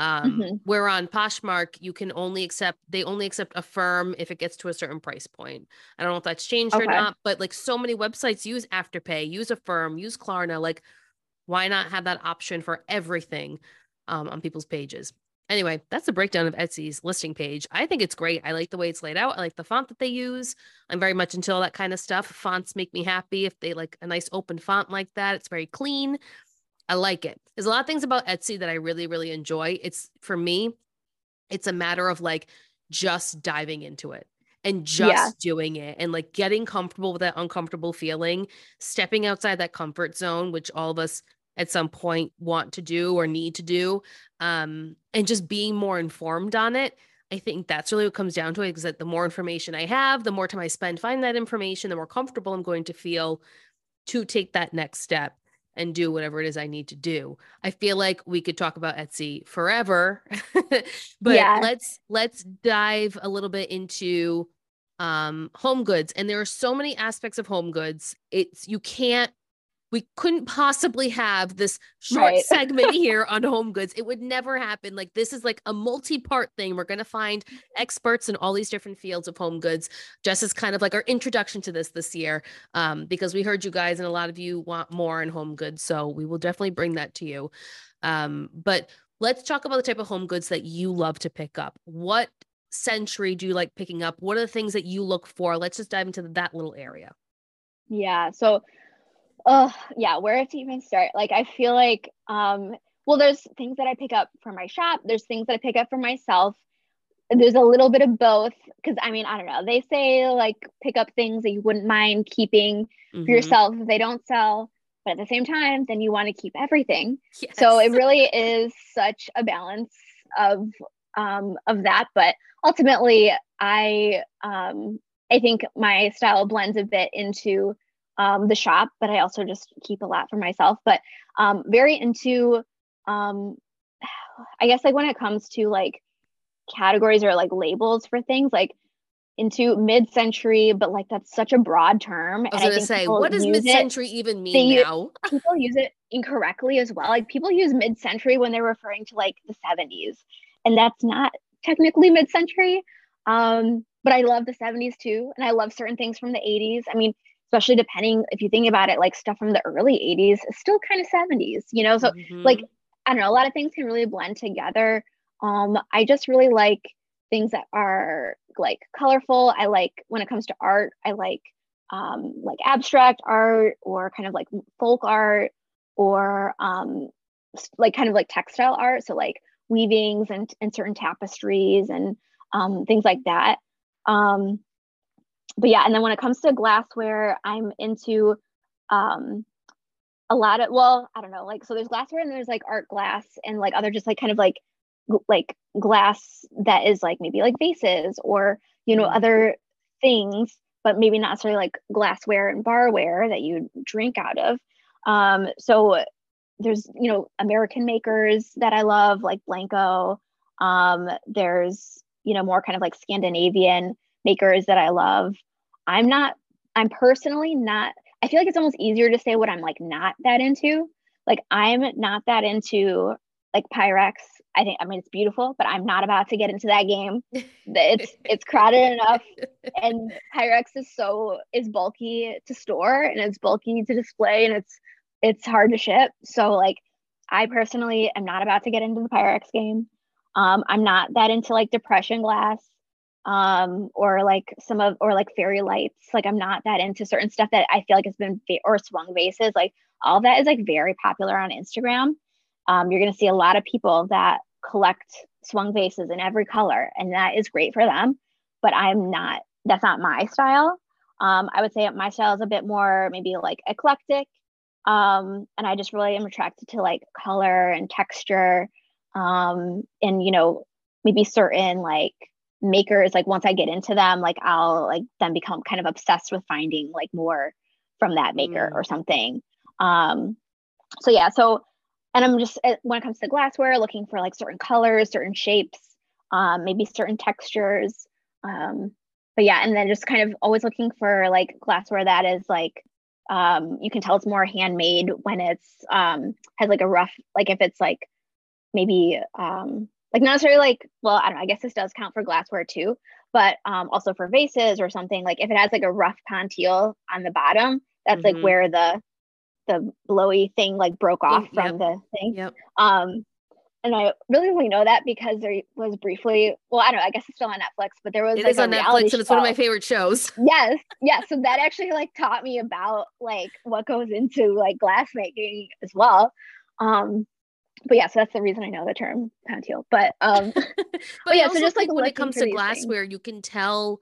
Um, mm-hmm. Where on Poshmark, you can only accept, they only accept Affirm if it gets to a certain price point. I don't know if that's changed okay. or not, but like so many websites use Afterpay, use Affirm, use Klarna. Like, why not have that option for everything um, on people's pages? Anyway, that's the breakdown of Etsy's listing page. I think it's great. I like the way it's laid out. I like the font that they use. I'm very much into all that kind of stuff. Fonts make me happy if they like a nice open font like that. It's very clean. I like it. There's a lot of things about Etsy that I really, really enjoy. It's for me, it's a matter of like just diving into it and just yeah. doing it and like getting comfortable with that uncomfortable feeling, stepping outside that comfort zone, which all of us at some point want to do or need to do, um, and just being more informed on it. I think that's really what comes down to it because the more information I have, the more time I spend finding that information, the more comfortable I'm going to feel to take that next step and do whatever it is I need to do. I feel like we could talk about Etsy forever, but yeah. let's let's dive a little bit into um home goods and there are so many aspects of home goods. It's you can't we couldn't possibly have this short right. segment here on home goods. It would never happen. Like this is like a multi-part thing. We're going to find experts in all these different fields of home goods. Just as kind of like our introduction to this this year, um, because we heard you guys and a lot of you want more in home goods. So we will definitely bring that to you. Um, but let's talk about the type of home goods that you love to pick up. What century do you like picking up? What are the things that you look for? Let's just dive into that little area. Yeah. So, uh, yeah, where to even start? Like, I feel like, um, well, there's things that I pick up for my shop. There's things that I pick up for myself. There's a little bit of both because I mean, I don't know. They say like pick up things that you wouldn't mind keeping mm-hmm. for yourself if they don't sell, but at the same time, then you want to keep everything. Yes. So it really is such a balance of um, of that. But ultimately, I um, I think my style blends a bit into um, the shop, but I also just keep a lot for myself. But um, very into, um, I guess, like when it comes to like categories or like labels for things, like into mid-century, but like that's such a broad term. I was going to say, what does mid-century it, even mean now? people use it incorrectly as well. Like people use mid-century when they're referring to like the 70s, and that's not technically mid-century. Um, but I love the 70s too, and I love certain things from the 80s. I mean, especially depending if you think about it, like stuff from the early 80s is still kind of 70s, you know. So mm-hmm. like I don't know, a lot of things can really blend together. Um, I just really like things that are like colorful. I like when it comes to art, I like um, like abstract art or kind of like folk art or um, like kind of like textile art. So like weavings and, and certain tapestries and um, things like that. Um, but yeah, and then when it comes to glassware, I'm into um, a lot of well, I don't know, like so there's glassware and there's like art glass and like other just like kind of like like glass that is like maybe like vases or you know mm-hmm. other things but maybe not necessarily like glassware and barware that you drink out of. Um so there's you know american makers that i love like Blenko. Um there's you know more kind of like scandinavian makers that i love i'm not i'm personally not i feel like it's almost easier to say what i'm like not that into like i'm not that into like pyrex I think I mean it's beautiful, but I'm not about to get into that game. It's it's crowded enough, and Pyrex is so is bulky to store and it's bulky to display and it's it's hard to ship. So like I personally am not about to get into the Pyrex game. Um, I'm not that into like depression glass um or like some of or like fairy lights like i'm not that into certain stuff that i feel like has been or swung vases like all that is like very popular on instagram um, you're going to see a lot of people that collect swung vases in every color, and that is great for them. But I'm not, that's not my style. Um, I would say my style is a bit more maybe like eclectic. Um, and I just really am attracted to like color and texture. Um, and, you know, maybe certain like makers, like once I get into them, like I'll like then become kind of obsessed with finding like more from that maker mm. or something. Um, so yeah, so and I'm just eh, when it comes to glassware, looking for like certain colors, certain shapes, um, maybe certain textures. Um, but yeah, and then just kind of always looking for like glassware that is like um, you can tell it's more handmade when it's um, has like a rough like if it's like maybe um, like not necessarily like well I don't know I guess this does count for glassware too, but um, also for vases or something like if it has like a rough pontil on the bottom, that's mm-hmm. like where the the blowy thing like broke off yep. from the thing. Yep. Um, and I really only know that because there was briefly, well, I don't know, I guess it's still on Netflix, but there was it like on Netflix and it's one of my favorite shows. Yes, yes. So that actually like taught me about like what goes into like glass making as well. Um, but yeah, so that's the reason I know the term pontil. But um, but, but yeah, so just like when it comes to glassware, things. you can tell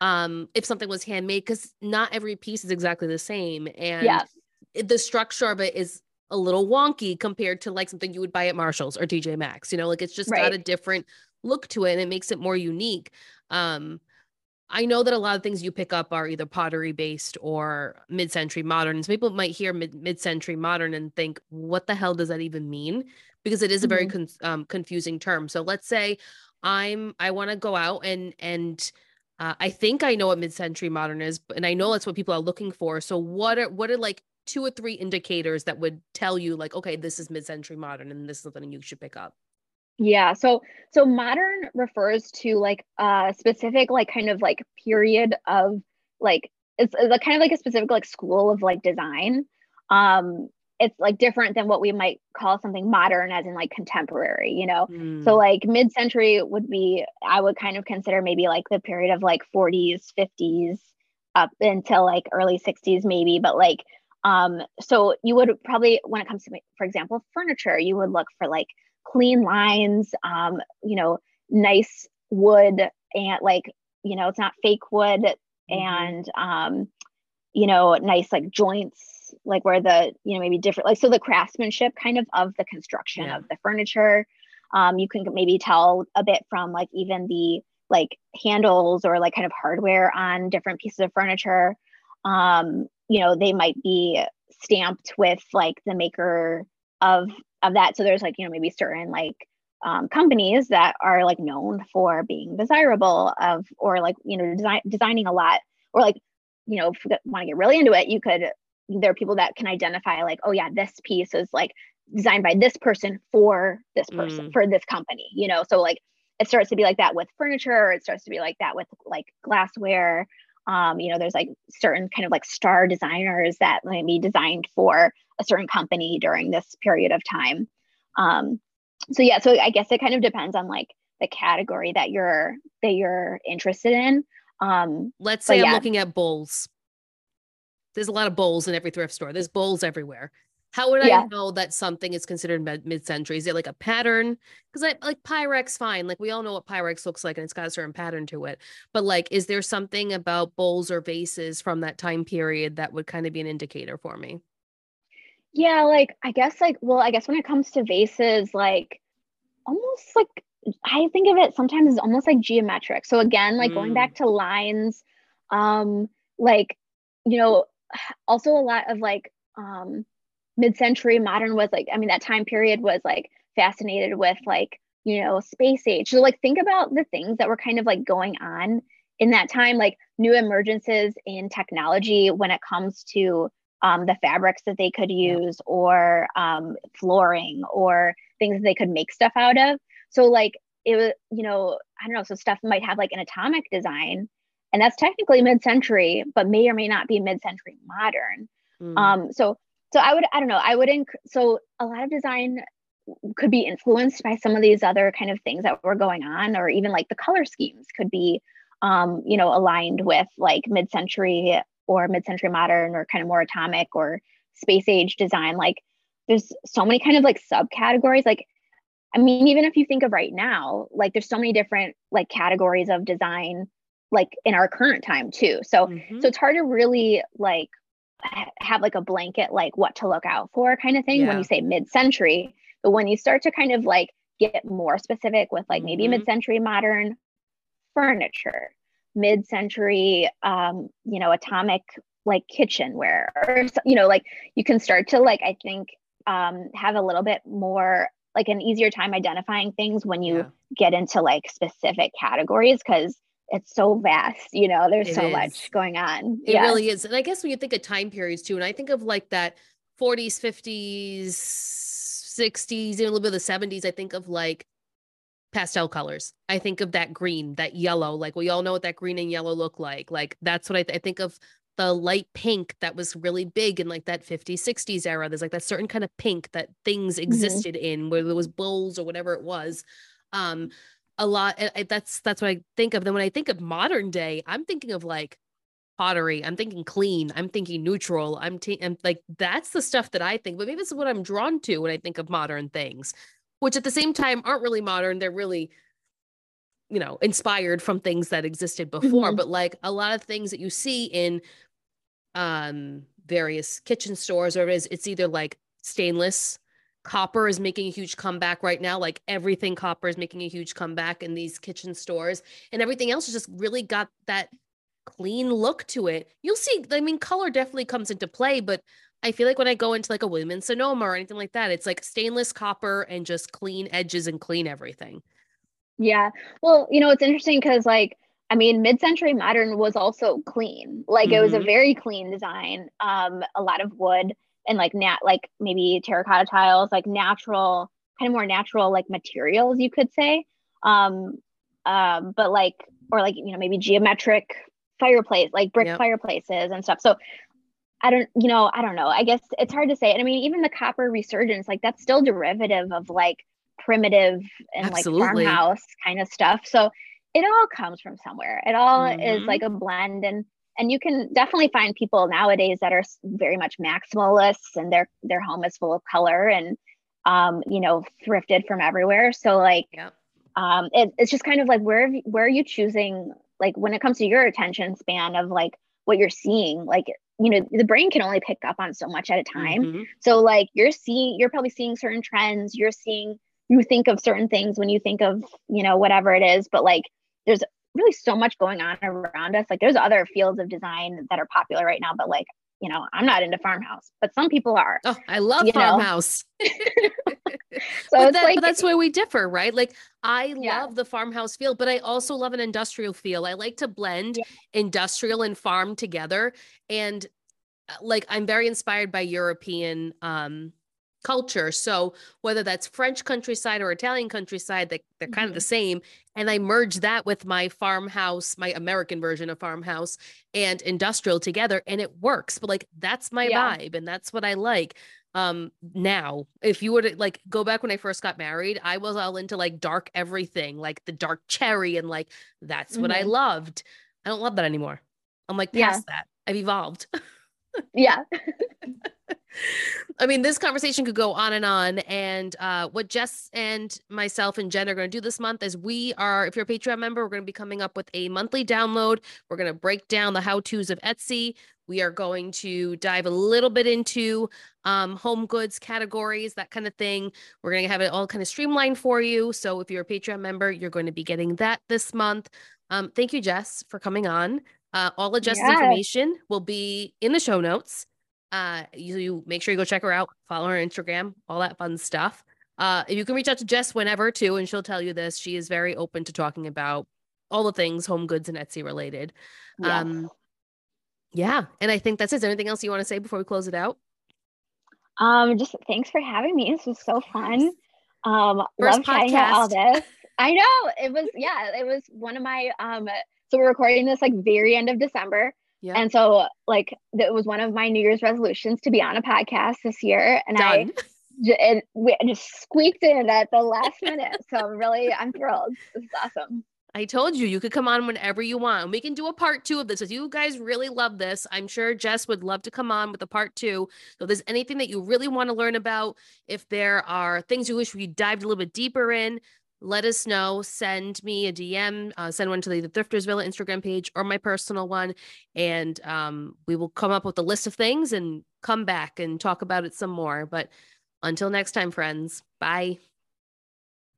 um if something was handmade because not every piece is exactly the same and yeah the structure of it is a little wonky compared to like something you would buy at Marshalls or TJ Maxx. You know, like it's just right. got a different look to it and it makes it more unique. Um, I know that a lot of things you pick up are either pottery based or mid century modern. So people might hear mid century modern and think, what the hell does that even mean? Because it is a very mm-hmm. con- um, confusing term. So let's say I'm I want to go out and and uh, I think I know what mid century modern is, and I know that's what people are looking for. So what are what are like two or three indicators that would tell you like okay this is mid-century modern and this is something you should pick up yeah so so modern refers to like a specific like kind of like period of like it's, it's a kind of like a specific like school of like design um it's like different than what we might call something modern as in like contemporary you know Mm. so like mid-century would be i would kind of consider maybe like the period of like 40s 50s up until like early 60s maybe but like um so you would probably when it comes to for example furniture you would look for like clean lines um you know nice wood and like you know it's not fake wood Mhm. and um you know nice like joints like where the you know maybe different like so the craftsmanship kind of of the construction Yeah. of the furniture um you can maybe tell a bit from like even the like handles or like kind of hardware on different pieces of furniture um you know they might be stamped with like the maker of of that. So there's like you know maybe certain like um, companies that are like known for being desirable of or like you know design, designing a lot or like you know if you want to get really into it you could there are people that can identify like oh yeah this piece is like designed by this person for this person Mm. for this company you know? So like it starts to be like that with furniture or it starts to be like that with like glassware. Um, you know there's like certain kind of like star designers that might be designed for a certain company during this period of time um, so yeah so i guess it kind of depends on like the category that you're that you're interested in um Let's say I'm yeah. looking at bowls. There's a lot of bowls in every thrift store. There's bowls everywhere. How would I know that something is considered mid- mid-century? Is it like a pattern? Because I like Pyrex, fine. Like we all know what Pyrex looks like, and it's got a certain pattern to it. But like, is there something about bowls or vases from that time period that would kind of be an indicator for me? Yeah like i guess like well i guess when it comes to vases like almost like i think of it sometimes as almost like geometric so again like going Mm. back to lines um like you know also a lot of like um mid-century modern was like i mean that time period was like fascinated with like you know space age so like think about the things that were kind of like going on in that time like new emergences in technology when it comes to um, the fabrics that they could use or um, flooring or things that they could make stuff out of. So like it was you know i don't know so stuff might have like an atomic design and that's technically mid-century but may or may not be mid-century modern. Mm. um so so i would i don't know i would inc- so a lot of design could be influenced by some of these other kind of things that were going on or even like the color schemes could be um you know aligned with like mid-century or mid-century modern or kind of more atomic or space age design like there's so many kind of like subcategories like i mean even if you think of right now like there's so many different like categories of design like in our current time too so Mhm. so it's hard to really like have like a blanket like what to look out for kind of thing when you say mid-century but when you start to kind of like get more specific with like maybe Mhm. mid-century modern furniture mid-century um you know atomic like kitchenware or you know like you can start to like i think um have a little bit more like an easier time identifying things when you Yeah. get into like specific categories because it's so vast you know there's It so is. much going on It really is. And I guess when you think of time periods too, and I think of like that 40s, 50s, 60s, even a little bit of the 70s, I think of like pastel colors. I think of that green, that yellow. Like we all know what that green and yellow look like. Like that's what I, th- I think of the light pink that was really big in like that 50s, 60s era. There's like that certain kind of pink that things existed in, whether it was bowls or whatever it was. Um, a lot. I- That's that's what I think of. Then when I think of modern day, I'm thinking of like pottery. I'm thinking clean. I'm thinking neutral. I'm, t- I'm like that's the stuff that I think. But maybe this is what I'm drawn to when I think of modern things, which at the same time aren't really modern. They're really, you know, inspired from things that existed before. Mhm. But like a lot of things that you see in um various kitchen stores, or it is it's either like stainless. Copper is making a huge comeback right now. Like everything copper is making a huge comeback in these kitchen stores, and everything else has just really got that clean look to it. You'll see, I mean, color definitely comes into play, but I feel like when I go into like a Williams Sonoma or anything like that, it's like stainless copper and just clean edges and clean everything. Yeah. Well, you know, it's interesting because, like, I mean, mid-century modern was also clean. Like, it was a Mhm. very clean design. Um, a lot of wood and like nat, like maybe terracotta tiles, like natural, kind of more natural, like materials, you could say. Um, um, but like, or like, you know, maybe geometric fireplace, like brick Yep. fireplaces and stuff. So, I don't, you know, I don't know. I guess it's hard to say. And I mean, even the copper resurgence, like that's still derivative of like primitive and Absolutely. like farmhouse kind of stuff. So it all comes from somewhere. It all mm-hmm. is like a blend and and you can definitely find people nowadays that are very much maximalists and their their home is full of color and um you know thrifted from everywhere. So like yep. um it, it's just kind of like where where are you choosing like when it comes to your attention span of like what you're seeing like you know the brain can only pick up on so much at a time mm-hmm. so like you're seeing you're probably seeing certain trends you're seeing you think of certain things when you think of you know whatever it is but like there's really so much going on around us like there's other fields of design that are popular right now but like you know i'm not into farmhouse but some people are oh i love farmhouse. So but, that, like, but that's where we differ right? Like i yeah. love the farmhouse feel but i also love an industrial feel. I like to blend yeah. industrial and farm together. And uh, like i'm very inspired by european um culture. So whether that's French countryside or Italian countryside, they, they're kind mm-hmm. of the same. And I merge that with my farmhouse, my American version of farmhouse and industrial together and it works. But like that's my yeah. vibe and that's what I like. Um now, if you were to like go back when I first got married, I was all into like dark everything, like the dark cherry and like that's mm-hmm. what I mm-hmm. loved. I don't love that anymore. I'm like past yeah. that. I've evolved. yeah. I mean, this conversation could go on and on. And uh, what Jess and myself and Jen are going to do this month is we are, if you're a Patreon member, we're going to be coming up with a monthly download. We're going to break down the how to's of Etsy. We are going to dive a little bit into um, home goods categories, that kind of thing. We're going to have it all kind of streamlined for you. So if you're a Patreon member, you're going to be getting that this month. Um, thank you, Jess, for coming on. Uh, all of Jess's yes. information will be in the show notes. Uh, you, you make sure you go check her out, follow her Instagram, all that fun stuff. Uh, you can reach out to Jess whenever too, and she'll tell you this. She is very open to talking about all the things home goods and Etsy related. Yes. Um, yeah, and I think that's it. Is there anything else you want to say before we close it out? Um, just thanks for having me. This was so fun. Um, First love chatting about all this. I know it was. Yeah, it was one of my. Um, so we're recording this like very end of December. Yeah. And so like that was one of my New Year's resolutions to be on a podcast this year. And Done. I and we just squeaked in at the last minute. So I'm really I'm thrilled. This is awesome. I told you you could come on whenever you want. We can do a part two of this. If you guys really love this, I'm sure Jess would love to come on with a part two. So if there's anything that you really want to learn about, if there are things you wish we dived a little bit deeper in, let us know. Send me a DM, uh, send one to the, the Thrifters Villa Instagram page or my personal one. And um, we will come up with a list of things and come back and talk about it some more. But until next time, friends, bye.